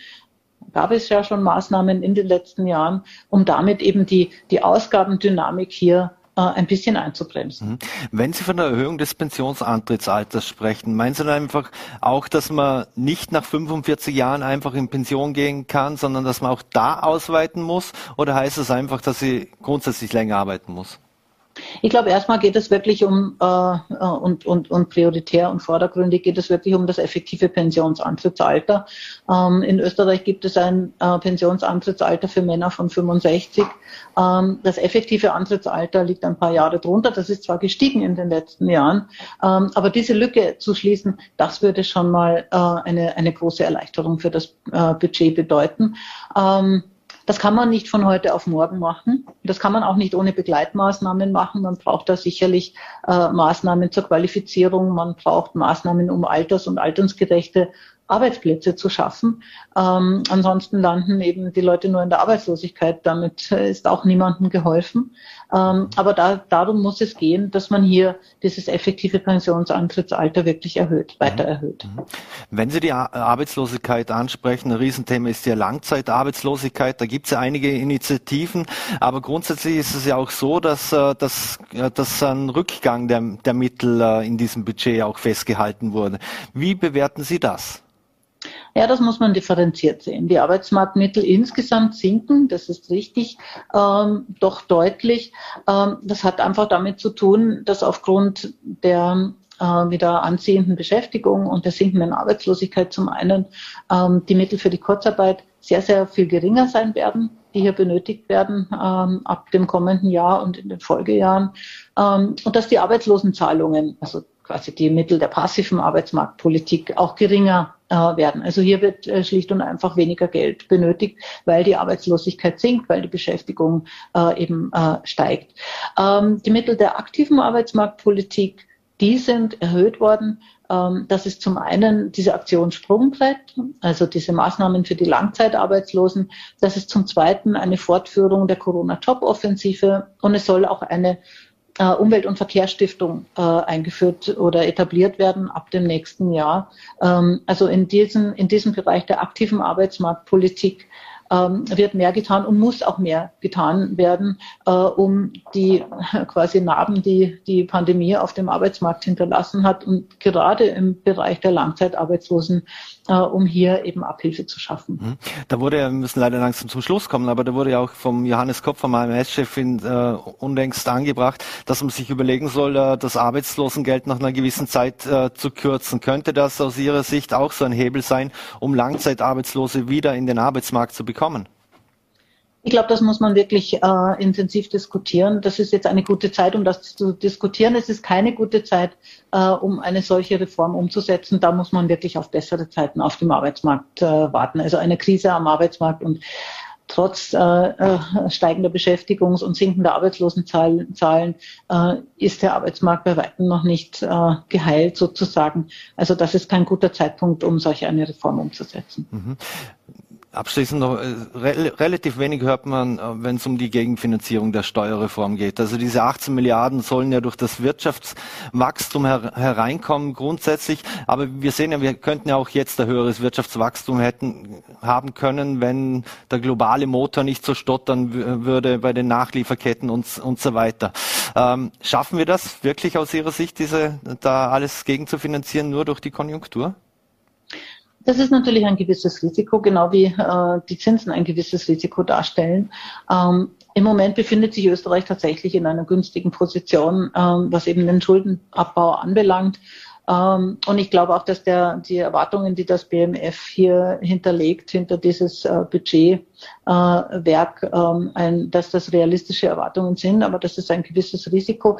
gab es ja schon Maßnahmen in den letzten Jahren, um damit eben die, die Ausgabendynamik hier ein bisschen einzubremsen. Mhm. Wenn Sie von der Erhöhung des Pensionsantrittsalters sprechen, meinen Sie dann einfach auch, dass man nicht nach 45 Jahren einfach in Pension gehen kann, sondern dass man auch da ausweiten muss? Oder heißt es einfach, dass sie grundsätzlich länger arbeiten muss? Ich glaube, erstmal geht es wirklich um äh, äh, und, und, und prioritär und vordergründig geht es wirklich um das effektive Pensionsantrittsalter. Ähm, in Österreich gibt es ein äh, Pensionsantrittsalter für Männer von 65. Ähm, das effektive Antrittsalter liegt ein paar Jahre drunter. Das ist zwar gestiegen in den letzten Jahren, ähm, aber diese Lücke zu schließen, das würde schon mal äh, eine, eine große Erleichterung für das äh, Budget bedeuten. Ähm, das kann man nicht von heute auf morgen machen. Das kann man auch nicht ohne Begleitmaßnahmen machen. Man braucht da sicherlich äh, Maßnahmen zur Qualifizierung. Man braucht Maßnahmen, um alters- und altersgerechte Arbeitsplätze zu schaffen. Ähm, ansonsten landen eben die Leute nur in der Arbeitslosigkeit. Damit äh, ist auch niemandem geholfen. Ähm, aber da, darum muss es gehen, dass man hier dieses effektive Pensionsantrittsalter wirklich erhöht, weiter mhm. erhöht. Mhm. Wenn Sie die Arbeitslosigkeit ansprechen, ein Riesenthema ist ja Langzeitarbeitslosigkeit. Da gibt es ja einige Initiativen, aber grundsätzlich ist es ja auch so, dass, äh, dass, dass ein Rückgang der, der Mittel äh, in diesem Budget auch festgehalten wurde. Wie bewerten Sie das? Ja, das muss man differenziert sehen. Die Arbeitsmarktmittel insgesamt sinken, das ist richtig, ähm, doch deutlich. Ähm, das hat einfach damit zu tun, dass aufgrund der äh, wieder anziehenden Beschäftigung und der sinkenden Arbeitslosigkeit zum einen ähm, die Mittel für die Kurzarbeit sehr, sehr viel geringer sein werden, die hier benötigt werden ähm, ab dem kommenden Jahr und in den Folgejahren. Ähm, und dass die Arbeitslosenzahlungen, also quasi die Mittel der passiven Arbeitsmarktpolitik auch geringer werden. Also hier wird äh, schlicht und einfach weniger Geld benötigt, weil die Arbeitslosigkeit sinkt, weil die Beschäftigung äh, eben äh, steigt. Ähm, die Mittel der aktiven Arbeitsmarktpolitik, die sind erhöht worden. Ähm, das ist zum einen diese Aktion Sprungbrett, also diese Maßnahmen für die Langzeitarbeitslosen. Das ist zum zweiten eine Fortführung der Corona-Job-Offensive und es soll auch eine äh, Umwelt- und Verkehrsstiftung äh, eingeführt oder etabliert werden ab dem nächsten Jahr. Ähm, also in diesem, in diesem Bereich der aktiven Arbeitsmarktpolitik ähm, wird mehr getan und muss auch mehr getan werden, äh, um die [LAUGHS] quasi Narben, die die Pandemie auf dem Arbeitsmarkt hinterlassen hat und gerade im Bereich der Langzeitarbeitslosen, äh, um hier eben Abhilfe zu schaffen. Mhm. Da wurde, wir müssen leider langsam zum Schluss kommen, aber da wurde ja auch vom Johannes Kopf, vom AMS-Chef, äh, unlängst angebracht, dass man sich überlegen soll, äh, das Arbeitslosengeld nach einer gewissen Zeit äh, zu kürzen. Könnte das aus Ihrer Sicht auch so ein Hebel sein, um Langzeitarbeitslose wieder in den Arbeitsmarkt zu bekommen? Ich glaube, das muss man wirklich äh, intensiv diskutieren. Das ist jetzt eine gute Zeit, um das zu diskutieren. Es ist keine gute Zeit, äh, um eine solche Reform umzusetzen. Da muss man wirklich auf bessere Zeiten auf dem Arbeitsmarkt äh, warten. Also eine Krise am Arbeitsmarkt und trotz äh, äh, steigender Beschäftigungs- und sinkender Arbeitslosenzahlen äh, ist der Arbeitsmarkt bei weitem noch nicht äh, geheilt sozusagen. Also das ist kein guter Zeitpunkt, um solch eine Reform umzusetzen. Mhm. Abschließend noch, äh, re relativ wenig hört man, äh, wenn es um die Gegenfinanzierung der Steuerreform geht. Also diese 18 Milliarden sollen ja durch das Wirtschaftswachstum her hereinkommen grundsätzlich. Aber wir sehen ja, wir könnten ja auch jetzt ein höheres Wirtschaftswachstum hätten, haben können, wenn der globale Motor nicht so stottern würde bei den Nachlieferketten und, und so weiter. Ähm, schaffen wir das wirklich aus Ihrer Sicht, diese, da alles gegen zu finanzieren, nur durch die Konjunktur? Das ist natürlich ein gewisses Risiko, genau wie äh, die Zinsen ein gewisses Risiko darstellen. Ähm, Im Moment befindet sich Österreich tatsächlich in einer günstigen Position, ähm, was eben den Schuldenabbau anbelangt. Ähm, und ich glaube auch, dass der, die Erwartungen, die das BMF hier hinterlegt, hinter dieses äh, Budgetwerk, äh, ähm, dass das realistische Erwartungen sind, aber das ist ein gewisses Risiko.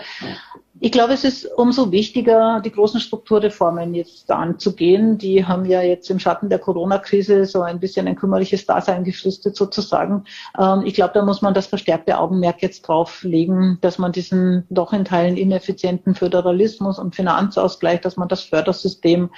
Ich glaube, es ist umso wichtiger, die großen Strukturreformen jetzt anzugehen. Die haben ja jetzt im Schatten der Corona-Krise so ein bisschen ein kümmerliches Dasein gefristet sozusagen. Ähm, ich glaube, da muss man das verstärkte Augenmerk jetzt drauf legen, dass man diesen doch in Teilen ineffizienten Föderalismus und Finanzausgleich, dass man das Fördersystem,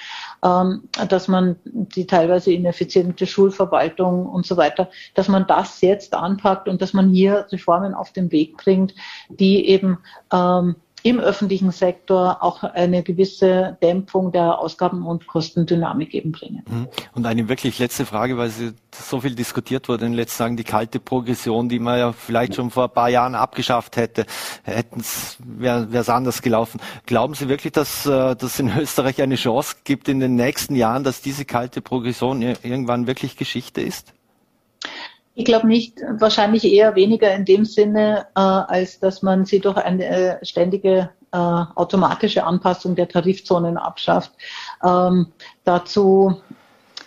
ähm, dass man die teilweise ineffiziente Schulverwaltung und so weiter, dass man das jetzt anpackt und dass man hier Reformen auf den Weg bringt, die eben ähm, im öffentlichen Sektor auch eine gewisse Dämpfung der Ausgaben- und Kostendynamik eben bringen. Mhm. Und eine wirklich letzte Frage, weil sie so viel diskutiert wurde in den letzten Tagen, die kalte Progression, die man ja vielleicht schon vor ein paar Jahren abgeschafft hätte, hätten es, wäre es anders gelaufen. Glauben Sie wirklich, dass äh, das in Österreich eine Chance gibt in den nächsten Jahren, dass diese kalte Progression irgendwann wirklich Geschichte ist? Ich glaube nicht, wahrscheinlich eher weniger in dem Sinne, äh, als dass man sie durch eine äh, ständige äh, automatische Anpassung der Tarifzonen abschafft. Ähm, dazu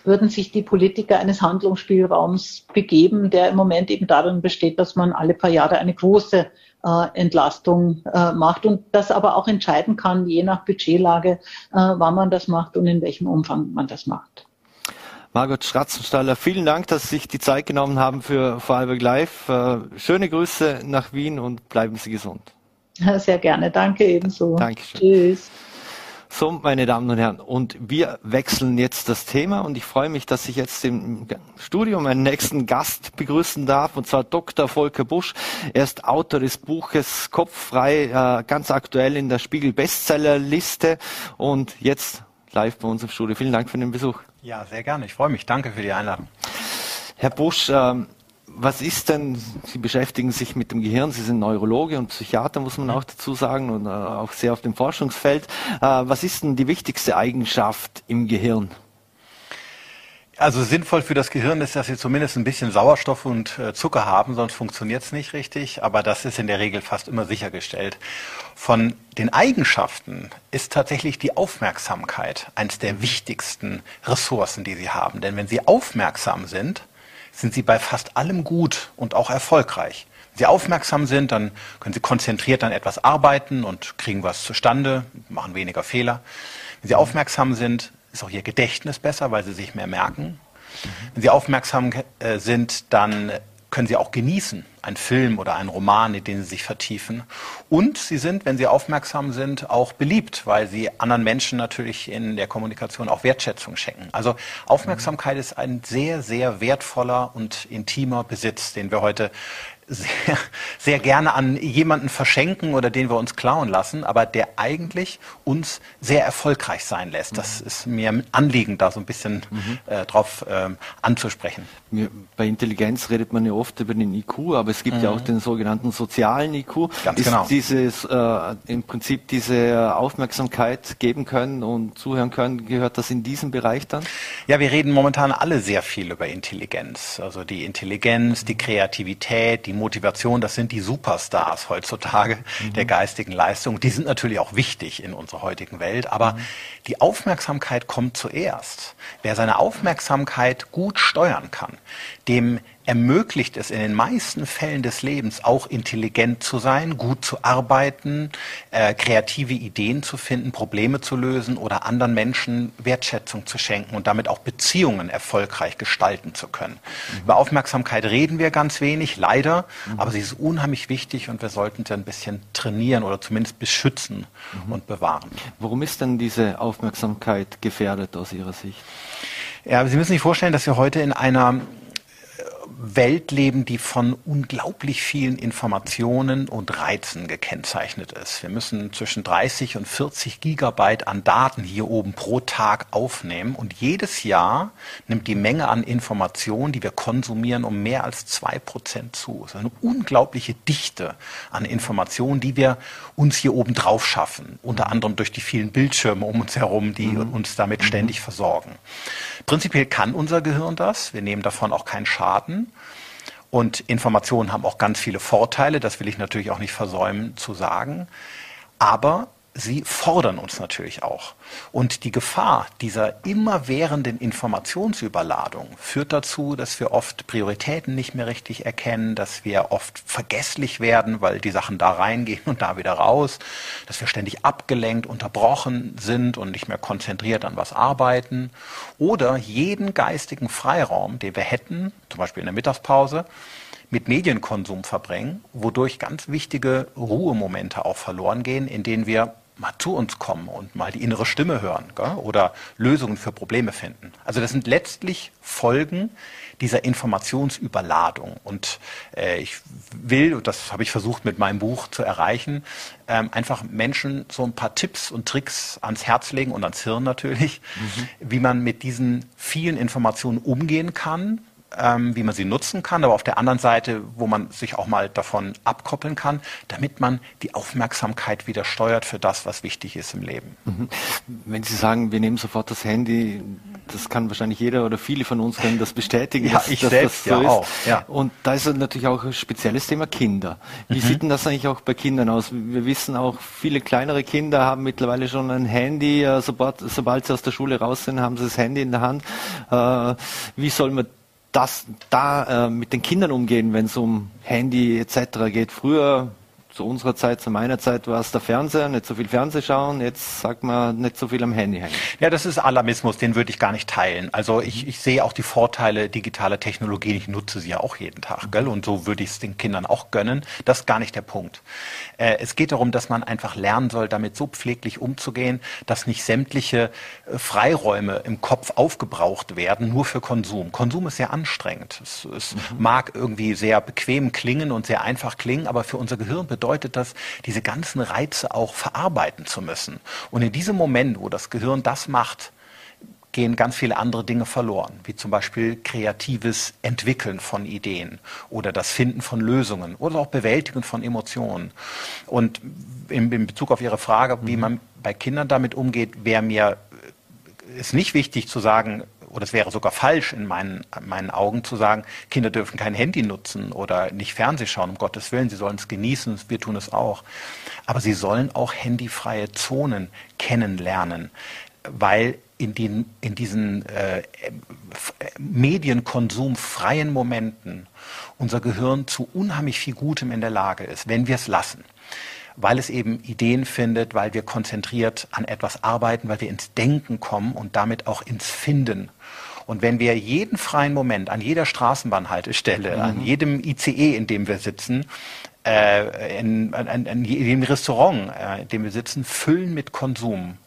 würden sich die Politiker eines Handlungsspielraums begeben, der im Moment eben darin besteht, dass man alle paar Jahre eine große äh, Entlastung äh, macht und das aber auch entscheiden kann, je nach Budgetlage, äh, wann man das macht und in welchem Umfang man das macht. Margot Schratzenstaller, vielen Dank, dass Sie sich die Zeit genommen haben für Vorarlberg Live. Äh, schöne Grüße nach Wien und bleiben Sie gesund. Sehr gerne, danke ebenso. Dankeschön. Tschüss. So, meine Damen und Herren, und wir wechseln jetzt das Thema und ich freue mich, dass ich jetzt im Studio meinen nächsten Gast begrüßen darf, und zwar Dr. Volker Busch. Er ist Autor des Buches Kopffrei, äh, ganz aktuell in der Spiegel Bestsellerliste und jetzt live bei uns im Studio. Vielen Dank für den Besuch. Ja, sehr gerne. Ich freue mich. Danke für die Einladung. Herr Busch, ähm, was ist denn, Sie beschäftigen sich mit dem Gehirn, Sie sind Neurologe und Psychiater, muss man auch dazu sagen, und äh, auch sehr auf dem Forschungsfeld. Äh, was ist denn die wichtigste Eigenschaft im Gehirn? Also sinnvoll für das Gehirn ist, dass sie zumindest ein bisschen Sauerstoff und äh, Zucker haben, sonst funktioniert es nicht richtig. Aber das ist in der Regel fast immer sichergestellt. Von den Eigenschaften ist tatsächlich die Aufmerksamkeit eines der wichtigsten Ressourcen, die sie haben. Denn wenn sie aufmerksam sind, sind sie bei fast allem gut und auch erfolgreich. Wenn sie aufmerksam sind, dann können sie konzentriert an etwas arbeiten und kriegen was zustande, machen weniger Fehler. Wenn sie aufmerksam sind, ist auch ihr Gedächtnis besser, weil sie sich mehr merken. Wenn sie aufmerksam äh, sind, dann können sie auch genießen, einen Film oder einen Roman, in den sie sich vertiefen. Und sie sind, wenn sie aufmerksam sind, auch beliebt, weil sie anderen Menschen natürlich in der Kommunikation auch Wertschätzung schenken. Also Aufmerksamkeit ist ein sehr, sehr wertvoller und intimer Besitz, den wir heute sehr, sehr gerne an jemanden verschenken oder den wir uns klauen lassen, aber der eigentlich uns sehr erfolgreich sein lässt. Das mhm. ist mir ein Anliegen, da so ein bisschen mhm. äh, drauf ähm, anzusprechen. Bei Intelligenz redet man ja oft über den IQ, aber es gibt mhm. ja auch den sogenannten sozialen IQ. Ganz ist genau. Dieses, äh, im Prinzip diese Aufmerksamkeit geben können und zuhören können, gehört das in diesem Bereich dann? Ja, wir reden momentan alle sehr viel über Intelligenz. Also die Intelligenz, die Kreativität, die Motivation, das sind die Superstars heutzutage mhm. der geistigen Leistung. Die sind natürlich auch wichtig in unserer heutigen Welt, aber mhm. die Aufmerksamkeit kommt zuerst. Wer seine Aufmerksamkeit gut steuern kann, dem ermöglicht es in den meisten Fällen des Lebens auch intelligent zu sein, gut zu arbeiten, äh, kreative Ideen zu finden, Probleme zu lösen oder anderen Menschen Wertschätzung zu schenken und damit auch Beziehungen erfolgreich gestalten zu können. Mhm. Über Aufmerksamkeit reden wir ganz wenig, leider, mhm. aber sie ist unheimlich wichtig und wir sollten sie ein bisschen trainieren oder zumindest beschützen mhm. und bewahren. Warum ist denn diese Aufmerksamkeit gefährdet aus Ihrer Sicht? Ja, Sie müssen sich vorstellen, dass wir heute in einer Welt leben, die von unglaublich vielen Informationen und Reizen gekennzeichnet ist. Wir müssen zwischen 30 und 40 Gigabyte an Daten hier oben pro Tag aufnehmen und jedes Jahr nimmt die Menge an Informationen, die wir konsumieren, um mehr als zwei Prozent zu. Das ist eine unglaubliche Dichte an Informationen, die wir uns hier oben drauf schaffen, unter anderem durch die vielen Bildschirme um uns herum, die mhm. uns damit ständig mhm. versorgen. Prinzipiell kann unser Gehirn das. Wir nehmen davon auch keinen Schaden. Und Informationen haben auch ganz viele Vorteile. Das will ich natürlich auch nicht versäumen zu sagen. Aber sie fordern uns natürlich auch. Und die Gefahr dieser immerwährenden Informationsüberladung führt dazu, dass wir oft Prioritäten nicht mehr richtig erkennen, dass wir oft vergesslich werden, weil die Sachen da reingehen und da wieder raus, dass wir ständig abgelenkt, unterbrochen sind und nicht mehr konzentriert an was arbeiten oder jeden geistigen Freiraum, den wir hätten, zum Beispiel in der Mittagspause, mit Medienkonsum verbringen, wodurch ganz wichtige Ruhemomente auch verloren gehen, in denen wir mal zu uns kommen und mal die innere Stimme hören gell? oder Lösungen für Probleme finden. Also das sind letztlich Folgen dieser Informationsüberladung. Und äh, ich will, und das habe ich versucht mit meinem Buch zu erreichen, ähm, einfach Menschen so ein paar Tipps und Tricks ans Herz legen und ans Hirn natürlich, mhm. wie man mit diesen vielen Informationen umgehen kann, ähm, wie man sie nutzen kann, aber auf der anderen Seite, wo man sich auch mal davon abkoppeln kann, damit man die Aufmerksamkeit wieder steuert für das, was wichtig ist im Leben. Mhm. Wenn Sie sagen, wir nehmen sofort das Handy, das kann wahrscheinlich jeder oder viele von uns können das bestätigen, ja, dass, ich dass selbst, das so ja ist. Auch, ja. Und da ist natürlich auch ein spezielles Thema Kinder. Wie mhm. sieht denn das eigentlich auch bei Kindern aus? Wir wissen auch, viele kleinere Kinder haben mittlerweile schon ein Handy, sobald, sobald sie aus der Schule raus sind, haben sie das Handy in der Hand. Äh, wie soll man das da äh, mit den Kindern umgehen, wenn es um Handy etc. geht. Früher zu unserer Zeit, zu meiner Zeit war es der Fernseher, nicht so viel Fernseh schauen, jetzt sagt man nicht so viel am Handy hängen. Ja, das ist Alarmismus, den würde ich gar nicht teilen. Also ich, ich sehe auch die Vorteile digitaler Technologien, ich nutze sie ja auch jeden Tag, gell? Und so würde ich es den Kindern auch gönnen. Das ist gar nicht der Punkt. Äh, es geht darum, dass man einfach lernen soll, damit so pfleglich umzugehen, dass nicht sämtliche äh, Freiräume im Kopf aufgebraucht werden, nur für Konsum. Konsum ist sehr anstrengend. Es, es mhm. mag irgendwie sehr bequem klingen und sehr einfach klingen, aber für unser Gehirn bedeutet bedeutet das, diese ganzen Reize auch verarbeiten zu müssen. Und in diesem Moment, wo das Gehirn das macht, gehen ganz viele andere Dinge verloren, wie zum Beispiel kreatives Entwickeln von Ideen oder das Finden von Lösungen oder auch Bewältigen von Emotionen. Und in, in Bezug auf Ihre Frage, wie mhm. man bei Kindern damit umgeht, wäre mir ist nicht wichtig zu sagen, oder es wäre sogar falsch in meinen, meinen Augen zu sagen, Kinder dürfen kein Handy nutzen oder nicht Fernseh schauen, um Gottes Willen, sie sollen es genießen, wir tun es auch. Aber sie sollen auch handyfreie Zonen kennenlernen, weil in, den, in diesen äh, medienkonsumfreien Momenten unser Gehirn zu unheimlich viel Gutem in der Lage ist, wenn wir es lassen weil es eben Ideen findet, weil wir konzentriert an etwas arbeiten, weil wir ins Denken kommen und damit auch ins Finden. Und wenn wir jeden freien Moment an jeder Straßenbahnhaltestelle, mhm. an jedem ICE, in dem wir sitzen, äh, in, in, in, jedem Restaurant, äh, in dem wir sitzen, füllen mit Konsum,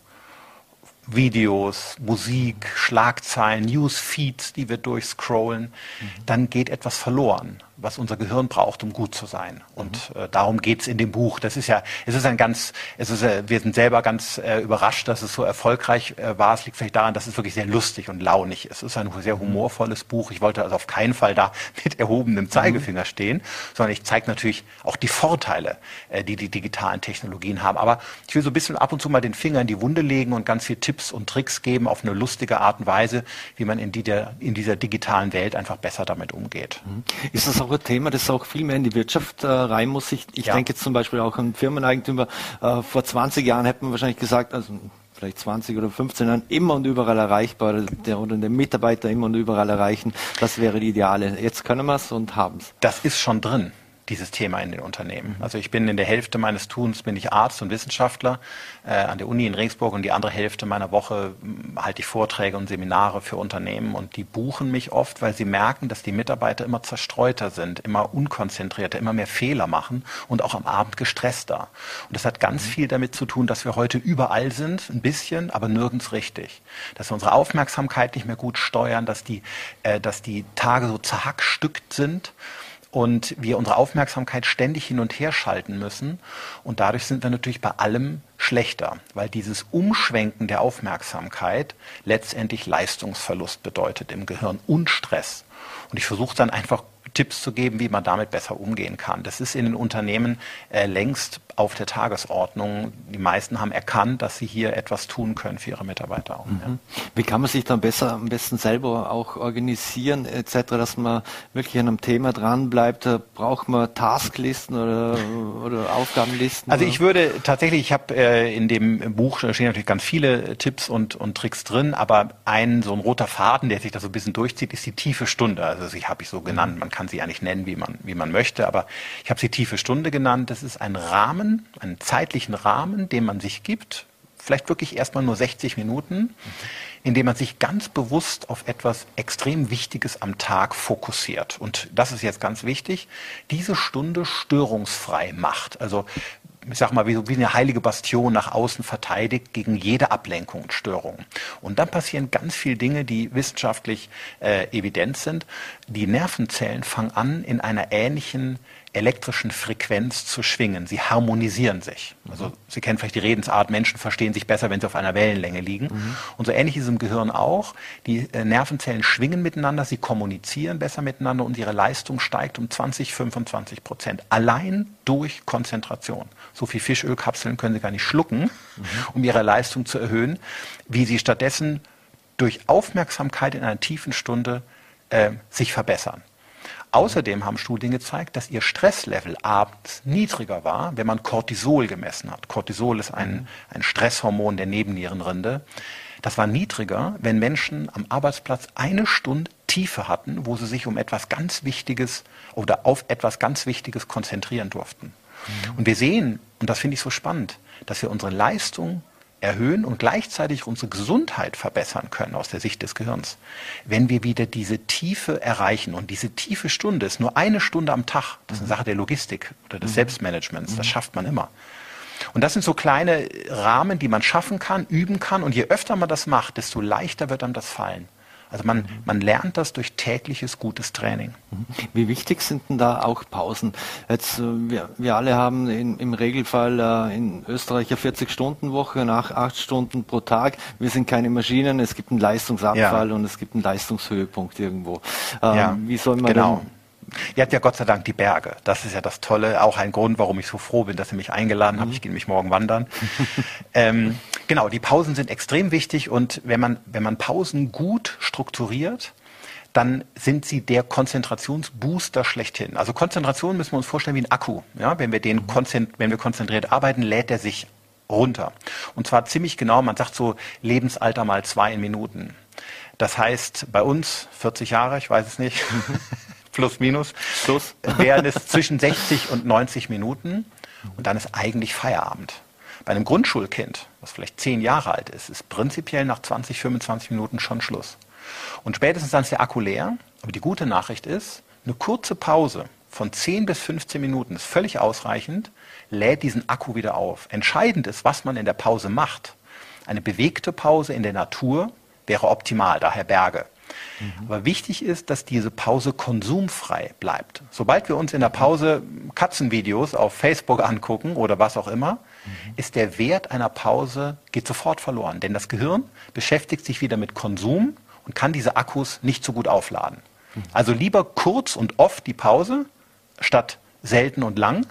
Videos, Musik, Schlagzeilen, Newsfeeds, die wir durchscrollen, mhm. dann geht etwas verloren was unser Gehirn braucht, um gut zu sein. Und äh, darum geht's in dem Buch. Das ist ja, es ist ein ganz, es ist, äh, wir sind selber ganz äh, überrascht, dass es so erfolgreich äh, war. Es liegt vielleicht daran, dass es wirklich sehr lustig und launig ist. Es ist ein sehr humorvolles Buch. Ich wollte also auf keinen Fall da [LAUGHS] mit erhobenem Zeigefinger mhm. stehen, sondern ich zeige natürlich auch die Vorteile, äh, die die digitalen Technologien haben. Aber ich will so ein bisschen ab und zu mal den Finger in die Wunde legen und ganz viel Tipps und Tricks geben auf eine lustige Art und Weise, wie man in, die der, in dieser digitalen Welt einfach besser damit umgeht. Mhm. Ist das auch ein Thema, das auch viel mehr in die Wirtschaft äh, rein muss. Ich, ich ja. denke jetzt zum Beispiel auch an Firmeneigentümer. Äh, vor 20 Jahren hätte man wahrscheinlich gesagt, also vielleicht 20 oder 15 Jahren immer und überall erreichbar der, oder den Mitarbeiter immer und überall erreichen. Das wäre die Ideale. Jetzt können wir es und haben es. Das ist schon drin dieses Thema in den Unternehmen. Also ich bin in der Hälfte meines Tuns bin ich Arzt und Wissenschaftler äh, an der Uni in Regensburg und die andere Hälfte meiner Woche hm, halte ich Vorträge und Seminare für Unternehmen und die buchen mich oft, weil sie merken, dass die Mitarbeiter immer zerstreuter sind, immer unkonzentrierter, immer mehr Fehler machen und auch am Abend gestresster. Und das hat ganz mhm. viel damit zu tun, dass wir heute überall sind, ein bisschen, aber nirgends richtig. Dass wir unsere Aufmerksamkeit nicht mehr gut steuern, dass die, äh, dass die Tage so zerhackstückt sind und wir unsere Aufmerksamkeit ständig hin und her schalten müssen. Und dadurch sind wir natürlich bei allem schlechter, weil dieses Umschwenken der Aufmerksamkeit letztendlich Leistungsverlust bedeutet im Gehirn und Stress. Und ich versuche dann einfach Tipps zu geben, wie man damit besser umgehen kann. Das ist in den Unternehmen äh, längst auf der Tagesordnung. Die meisten haben erkannt, dass sie hier etwas tun können für ihre Mitarbeiter. Auch, mhm. ja. Wie kann man sich dann besser am besten selber auch organisieren etc., dass man wirklich an einem Thema dran bleibt? Braucht man Tasklisten oder, oder Aufgabenlisten? Also oder? ich würde tatsächlich, ich habe äh, in dem Buch da stehen natürlich ganz viele Tipps und, und Tricks drin, aber ein so ein roter Faden, der sich da so ein bisschen durchzieht, ist die tiefe Stunde. Also ich habe ich so genannt. Man kann kann sie eigentlich nennen, wie man, wie man möchte, aber ich habe sie tiefe Stunde genannt. Das ist ein Rahmen, einen zeitlichen Rahmen, den man sich gibt, vielleicht wirklich erstmal nur 60 Minuten, in dem man sich ganz bewusst auf etwas extrem Wichtiges am Tag fokussiert. Und das ist jetzt ganz wichtig, diese Stunde störungsfrei macht. Also ich sag mal, wie, wie eine heilige Bastion nach außen verteidigt gegen jede Ablenkung und Störung. Und dann passieren ganz viele Dinge, die wissenschaftlich äh, evident sind. Die Nervenzellen fangen an, in einer ähnlichen elektrischen Frequenz zu schwingen. Sie harmonisieren sich. Also Sie kennen vielleicht die Redensart, Menschen verstehen sich besser, wenn sie auf einer Wellenlänge liegen. Mhm. Und so ähnlich ist es im Gehirn auch. Die äh, Nervenzellen schwingen miteinander, sie kommunizieren besser miteinander und ihre Leistung steigt um 20, 25 Prozent. Allein durch Konzentration. So viel Fischölkapseln können Sie gar nicht schlucken, mhm. um Ihre Leistung zu erhöhen, wie Sie stattdessen durch Aufmerksamkeit in einer tiefen Stunde äh, sich verbessern. Außerdem haben Studien gezeigt, dass ihr Stresslevel abends niedriger war, wenn man Cortisol gemessen hat. Cortisol ist ein, ein Stresshormon der Nebennierenrinde. Das war niedriger, wenn Menschen am Arbeitsplatz eine Stunde Tiefe hatten, wo sie sich um etwas ganz Wichtiges oder auf etwas ganz Wichtiges konzentrieren durften. Mhm. Und wir sehen, und das finde ich so spannend, dass wir unsere Leistung erhöhen und gleichzeitig unsere Gesundheit verbessern können aus der Sicht des Gehirns, wenn wir wieder diese Tiefe erreichen. Und diese tiefe Stunde ist nur eine Stunde am Tag. Das ist eine Sache der Logistik oder des mhm. Selbstmanagements. Das schafft man immer. Und das sind so kleine Rahmen, die man schaffen kann, üben kann. Und je öfter man das macht, desto leichter wird einem das fallen. Also man, man lernt das durch tägliches gutes Training. Wie wichtig sind denn da auch Pausen? Jetzt, äh, wir, wir alle haben in, im Regelfall äh, in Österreich eine 40-Stunden-Woche nach acht Stunden pro Tag. Wir sind keine Maschinen, es gibt einen Leistungsabfall ja. und es gibt einen Leistungshöhepunkt irgendwo. Ähm, ja, wie soll man genau. Ihr habt ja Gott sei Dank die Berge. Das ist ja das Tolle. Auch ein Grund, warum ich so froh bin, dass ihr mich eingeladen mhm. habt. Ich gehe nämlich morgen wandern. [LAUGHS] ähm, genau, die Pausen sind extrem wichtig und wenn man, wenn man Pausen gut strukturiert, dann sind sie der Konzentrationsbooster schlechthin. Also Konzentration müssen wir uns vorstellen wie ein Akku. Ja, wenn wir den mhm. wenn wir konzentriert arbeiten, lädt er sich runter. Und zwar ziemlich genau, man sagt so Lebensalter mal zwei in Minuten. Das heißt, bei uns 40 Jahre, ich weiß es nicht, [LAUGHS] plus minus, plus, wären es zwischen 60 und 90 Minuten und dann ist eigentlich Feierabend. Bei einem Grundschulkind, was vielleicht zehn Jahre alt ist, ist prinzipiell nach 20, 25 Minuten schon Schluss. Und spätestens dann ist der Akku leer. Aber die gute Nachricht ist, eine kurze Pause von 10 bis 15 Minuten ist völlig ausreichend, lädt diesen Akku wieder auf. Entscheidend ist, was man in der Pause macht. Eine bewegte Pause in der Natur wäre optimal, daher Berge. Mhm. Aber wichtig ist, dass diese Pause konsumfrei bleibt. Sobald wir uns in der Pause Katzenvideos auf Facebook angucken oder was auch immer, mhm. ist der Wert einer Pause, geht sofort verloren. Denn das Gehirn beschäftigt sich wieder mit Konsum und kann diese Akkus nicht so gut aufladen. Mhm. Also lieber kurz und oft die Pause, statt selten und lang.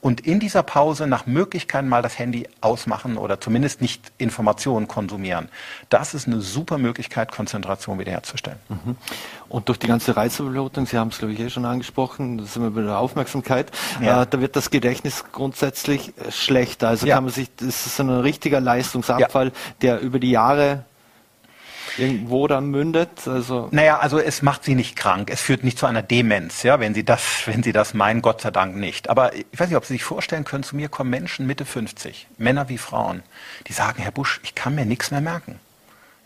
Und in dieser Pause nach Möglichkeit mal das Handy ausmachen oder zumindest nicht Informationen konsumieren. Das ist eine super Möglichkeit, Konzentration wiederherzustellen. Mhm. Und durch die ganze Reizüberflutung, Sie haben es glaube ich eh schon angesprochen, das sind wir bei der Aufmerksamkeit, ja. äh, da wird das Gedächtnis grundsätzlich schlechter. Also ja. kann man sich, das ist ein richtiger Leistungsabfall, ja. der über die Jahre irgendwo dann mündet? Also naja, also es macht sie nicht krank. Es führt nicht zu einer Demenz, ja, wenn sie das, wenn sie das meinen, Gott sei Dank nicht. Aber ich weiß nicht, ob Sie sich vorstellen können, zu mir kommen Menschen Mitte 50, Männer wie Frauen, die sagen, Herr Busch, ich kann mir nichts mehr merken.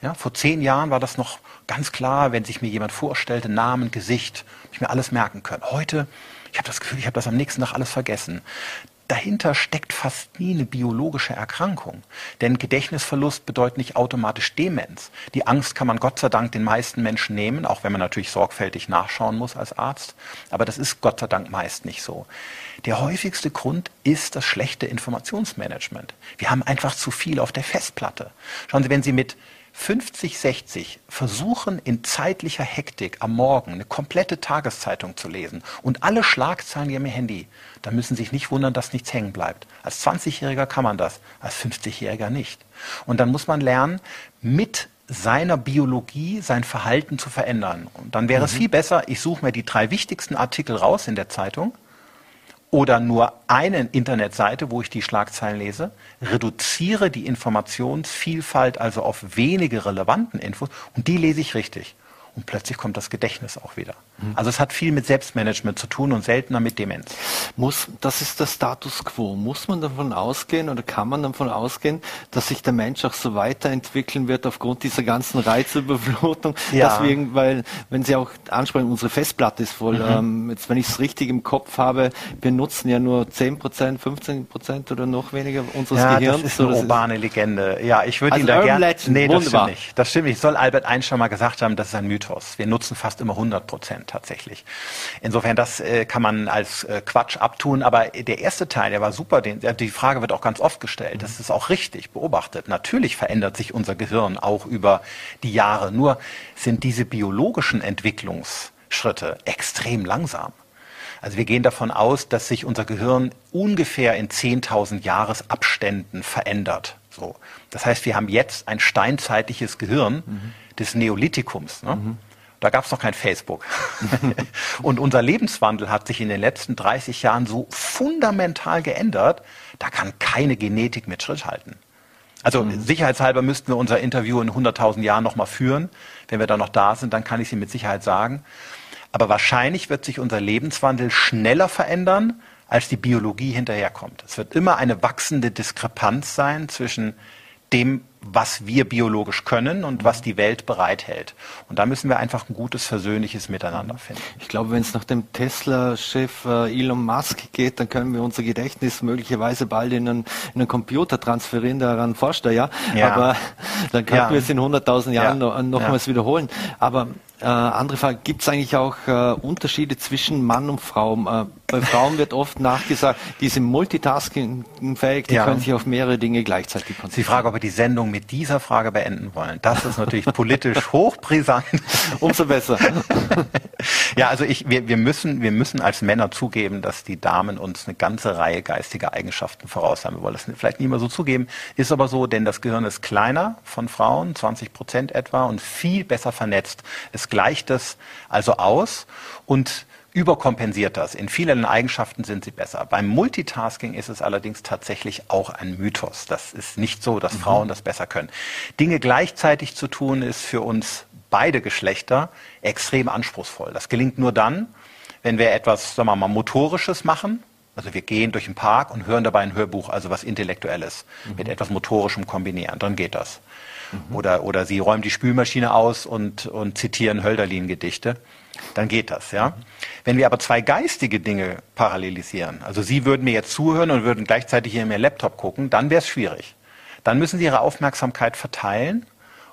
Ja, vor zehn Jahren war das noch ganz klar, wenn sich mir jemand vorstellte, Namen, Gesicht, ich mir alles merken können. Heute, ich habe das Gefühl, ich habe das am nächsten Tag alles vergessen dahinter steckt fast nie eine biologische Erkrankung. Denn Gedächtnisverlust bedeutet nicht automatisch Demenz. Die Angst kann man Gott sei Dank den meisten Menschen nehmen, auch wenn man natürlich sorgfältig nachschauen muss als Arzt. Aber das ist Gott sei Dank meist nicht so. Der häufigste Grund ist das schlechte Informationsmanagement. Wir haben einfach zu viel auf der Festplatte. Schauen Sie, wenn Sie mit 50, 60 versuchen in zeitlicher Hektik am Morgen eine komplette Tageszeitung zu lesen und alle Schlagzeilen in ihrem Handy, dann müssen Sie sich nicht wundern, dass nichts hängen bleibt. Als 20-Jähriger kann man das, als 50-Jähriger nicht. Und dann muss man lernen, mit seiner Biologie sein Verhalten zu verändern. Und dann wäre mhm. es viel besser, ich suche mir die drei wichtigsten Artikel raus in der Zeitung oder nur eine Internetseite, wo ich die Schlagzeilen lese, reduziere die Informationsvielfalt also auf wenige relevanten Infos und die lese ich richtig und plötzlich kommt das Gedächtnis auch wieder. Mhm. Also es hat viel mit Selbstmanagement zu tun und seltener mit Demenz. Muss, das ist der Status quo. Muss man davon ausgehen oder kann man davon ausgehen, dass sich der Mensch auch so weiterentwickeln wird aufgrund dieser ganzen Reizüberflutung? [LAUGHS] Ja. Dass wir, weil, wenn Sie auch ansprechen, unsere Festplatte ist voll. Mhm. Ähm, jetzt, wenn ich es richtig im Kopf habe, wir nutzen ja nur 10 Prozent, 15 Prozent oder noch weniger unseres ja, Gehirns. Das ist eine so, urbane ist Legende. Ja, ich würde also Ihnen da gerne... Nee, das stimmt nicht. Das stimmt nicht. Soll Albert Einstein mal gesagt haben, das ist ein Mythos. Mythos. Wir nutzen fast immer 100 Prozent tatsächlich. Insofern, das äh, kann man als äh, Quatsch abtun. Aber der erste Teil, der war super. Den, die Frage wird auch ganz oft gestellt. Das ist auch richtig beobachtet. Natürlich verändert sich unser Gehirn auch über die Jahre. Nur sind diese biologischen Entwicklungsschritte extrem langsam. Also wir gehen davon aus, dass sich unser Gehirn ungefähr in 10.000 Jahresabständen verändert. So. Das heißt, wir haben jetzt ein steinzeitliches Gehirn, mhm des Neolithikums. Ne? Mhm. Da gab es noch kein Facebook. [LAUGHS] und unser Lebenswandel hat sich in den letzten 30 Jahren so fundamental geändert, da kann keine Genetik mit Schritt halten. Also mhm. sicherheitshalber müssten wir unser Interview in 100.000 Jahren nochmal führen. Wenn wir da noch da sind, dann kann ich Sie mit Sicherheit sagen. Aber wahrscheinlich wird sich unser Lebenswandel schneller verändern, als die Biologie hinterherkommt. Es wird immer eine wachsende Diskrepanz sein zwischen dem, was wir biologisch können und was die Welt bereithält. Und da müssen wir einfach ein gutes, versöhnliches Miteinander finden. Ich glaube, wenn es nach dem Tesla-Chef äh, Elon Musk geht, dann können wir unser Gedächtnis möglicherweise bald in einen, in einen Computer transferieren, daran forscht er ja. ja. Aber [LAUGHS] dann könnten ja. wir es in 100.000 Jahren ja. noch, nochmals wiederholen. Aber äh, andere Frage, gibt es eigentlich auch äh, Unterschiede zwischen Mann und Frau? Äh, bei Frauen wird oft nachgesagt, diese Multitasking-fähig, die ja. können sich auf mehrere Dinge gleichzeitig konzentrieren. Sie fragen, ob wir die Sendung mit dieser Frage beenden wollen. Das ist natürlich politisch [LAUGHS] hochbrisant. Umso besser. [LAUGHS] ja, also ich, wir, wir, müssen, wir müssen als Männer zugeben, dass die Damen uns eine ganze Reihe geistiger Eigenschaften voraus haben. Wir wollen das vielleicht nicht mehr so zugeben, ist aber so, denn das Gehirn ist kleiner von Frauen, 20 Prozent etwa, und viel besser vernetzt. Es gleicht es also aus und überkompensiert das. In vielen Eigenschaften sind sie besser. Beim Multitasking ist es allerdings tatsächlich auch ein Mythos. Das ist nicht so, dass mhm. Frauen das besser können. Dinge gleichzeitig zu tun, ist für uns beide Geschlechter extrem anspruchsvoll. Das gelingt nur dann, wenn wir etwas, sagen wir mal, motorisches machen. Also wir gehen durch den Park und hören dabei ein Hörbuch, also was Intellektuelles, mhm. mit etwas Motorischem kombinieren. Dann geht das. Mhm. Oder, oder sie räumen die Spülmaschine aus und, und zitieren Hölderlin-Gedichte. Dann geht das, ja. Mhm. Wenn wir aber zwei geistige Dinge parallelisieren, also Sie würden mir jetzt zuhören und würden gleichzeitig hier in Ihr Laptop gucken, dann wäre es schwierig. Dann müssen Sie Ihre Aufmerksamkeit verteilen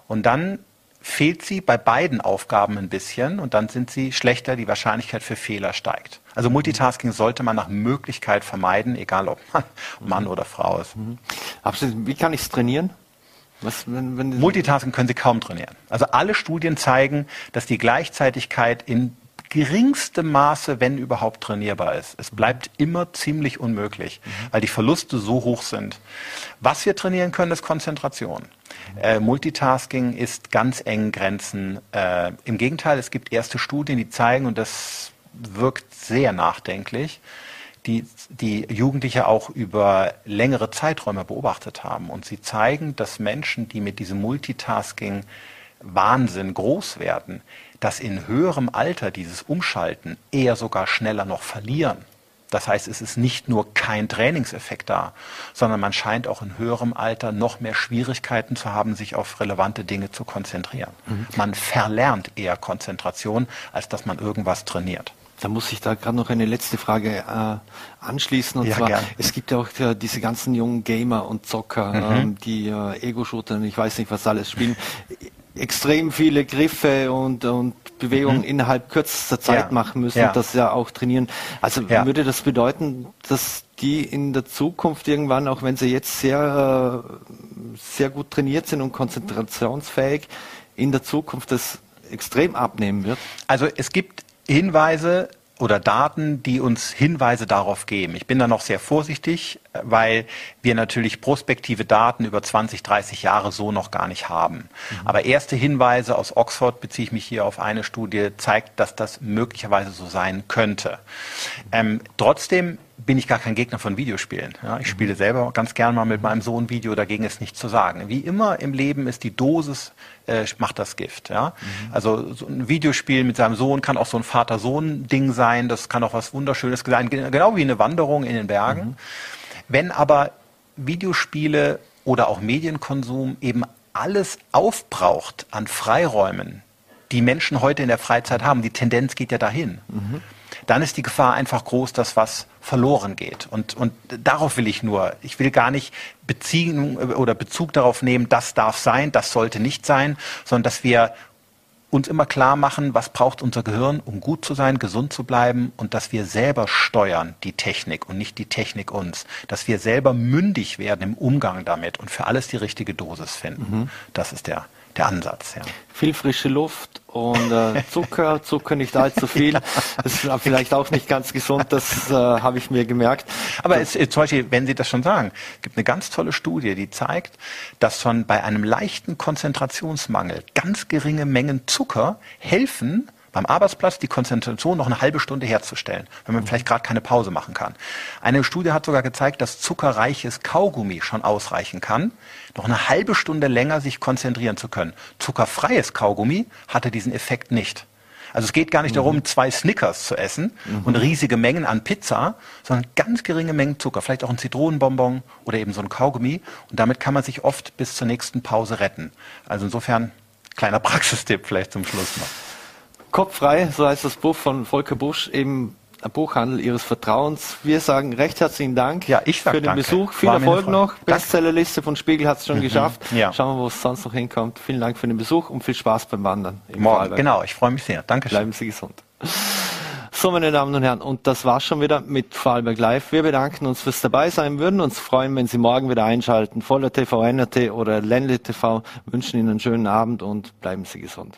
und dann fehlt sie bei beiden Aufgaben ein bisschen und dann sind sie schlechter, die Wahrscheinlichkeit für Fehler steigt. Also Multitasking sollte man nach Möglichkeit vermeiden, egal ob man [LAUGHS] Mann oder Frau ist. Mhm. Wie kann ich es trainieren? Was, wenn, wenn Multitasking können Sie kaum trainieren. Also alle Studien zeigen, dass die Gleichzeitigkeit in geringste Maße, wenn überhaupt, trainierbar ist. Es bleibt immer ziemlich unmöglich, mhm. weil die Verluste so hoch sind. Was wir trainieren können, ist Konzentration. Äh, Multitasking ist ganz engen Grenzen. Äh, Im Gegenteil, es gibt erste Studien, die zeigen, und das wirkt sehr nachdenklich, die, die Jugendliche auch über längere Zeiträume beobachtet haben. Und sie zeigen, dass Menschen, die mit diesem Multitasking Wahnsinn groß werden, dass in höherem Alter dieses Umschalten eher sogar schneller noch verlieren. Das heißt, es ist nicht nur kein Trainingseffekt da, sondern man scheint auch in höherem Alter noch mehr Schwierigkeiten zu haben, sich auf relevante Dinge zu konzentrieren. Mhm. Man verlernt eher Konzentration, als dass man irgendwas trainiert. Da muss ich da gerade noch eine letzte Frage äh, anschließen. Und ja, zwar, gern. es gibt ja auch äh, diese ganzen jungen Gamer und Zocker, mhm. ähm, die äh, Ego-Shooter und ich weiß nicht, was alles spielen. Extrem viele Griffe und, und Bewegungen mhm. innerhalb kürzester Zeit ja. machen müssen ja. und das ja auch trainieren. Also ja. würde das bedeuten, dass die in der Zukunft irgendwann, auch wenn sie jetzt sehr, äh, sehr gut trainiert sind und konzentrationsfähig, in der Zukunft das extrem abnehmen wird? Also es gibt Hinweise oder Daten, die uns Hinweise darauf geben. Ich bin da noch sehr vorsichtig, weil wir natürlich prospektive Daten über 20, 30 Jahre so noch gar nicht haben. Mhm. Aber erste Hinweise aus Oxford, beziehe ich mich hier auf eine Studie, zeigt, dass das möglicherweise so sein könnte. Ähm, trotzdem bin ich gar kein Gegner von Videospielen. Ja, ich spiele selber ganz gern mal mit meinem Sohn Video, dagegen ist nichts zu sagen. Wie immer im Leben ist die Dosis äh, macht das Gift. Ja? Mhm. Also so ein Videospiel mit seinem Sohn kann auch so ein Vater-Sohn-Ding sein. Das kann auch was Wunderschönes sein, genau wie eine Wanderung in den Bergen. Mhm. Wenn aber Videospiele oder auch Medienkonsum eben alles aufbraucht an Freiräumen, die Menschen heute in der Freizeit haben, die Tendenz geht ja dahin. Mhm dann ist die Gefahr einfach groß, dass was verloren geht. Und, und darauf will ich nur, ich will gar nicht beziehen oder Bezug darauf nehmen, das darf sein, das sollte nicht sein, sondern dass wir uns immer klar machen, was braucht unser Gehirn, um gut zu sein, gesund zu bleiben und dass wir selber steuern die Technik und nicht die Technik uns. Dass wir selber mündig werden im Umgang damit und für alles die richtige Dosis finden. Mhm. Das ist der, der Ansatz. Ja. Viel frische Luft und äh, [LAUGHS] Zucker, Zucker nicht allzu viel. ja. Das ist [LAUGHS] vielleicht auch nicht ganz gesund, das äh, habe ich mir gemerkt. Aber es, zum Beispiel, wenn Sie das schon sagen, gibt eine ganz tolle Studie, die zeigt, dass schon bei einem leichten Konzentrationsmangel ganz geringe Mengen Zucker helfen, beim Arbeitsplatz die Konzentration noch eine halbe Stunde herzustellen, wenn man vielleicht gerade keine Pause machen kann. Eine Studie hat sogar gezeigt, dass zuckerreiches Kaugummi schon ausreichen kann, noch eine halbe Stunde länger sich konzentrieren zu können. Zuckerfreies Kaugummi hatte diesen Effekt nicht. Also es geht gar nicht mhm. darum, zwei Snickers zu essen mhm. und riesige Mengen an Pizza, sondern ganz geringe Mengen Zucker, vielleicht auch ein Zitronenbonbon oder eben so ein Kaugummi. Und damit kann man sich oft bis zur nächsten Pause retten. Also insofern kleiner [LAUGHS] Praxistipp vielleicht zum Schluss noch. Kopf frei, so heißt das Buch von Volker Busch, eben ein Buchhandel Ihres Vertrauens. Wir sagen recht herzlichen Dank ja, ich sag für den danke. Besuch. Viel War Erfolg noch. Bestsellerliste von Spiegel hat es schon mhm. geschafft. Ja. Schauen wir, wo es sonst noch hinkommt. Vielen Dank für den Besuch und viel Spaß beim Wandern. Morgen, genau. Ich freue mich sehr. Dankeschön. Bleiben Sie gesund. So, meine Damen und Herren, und das war's schon wieder mit Vorarlberg Live. Wir bedanken uns fürs Dabeisein, würden uns freuen, wenn Sie morgen wieder einschalten. Voller TV, NRT oder Ländle TV wünschen Ihnen einen schönen Abend und bleiben Sie gesund.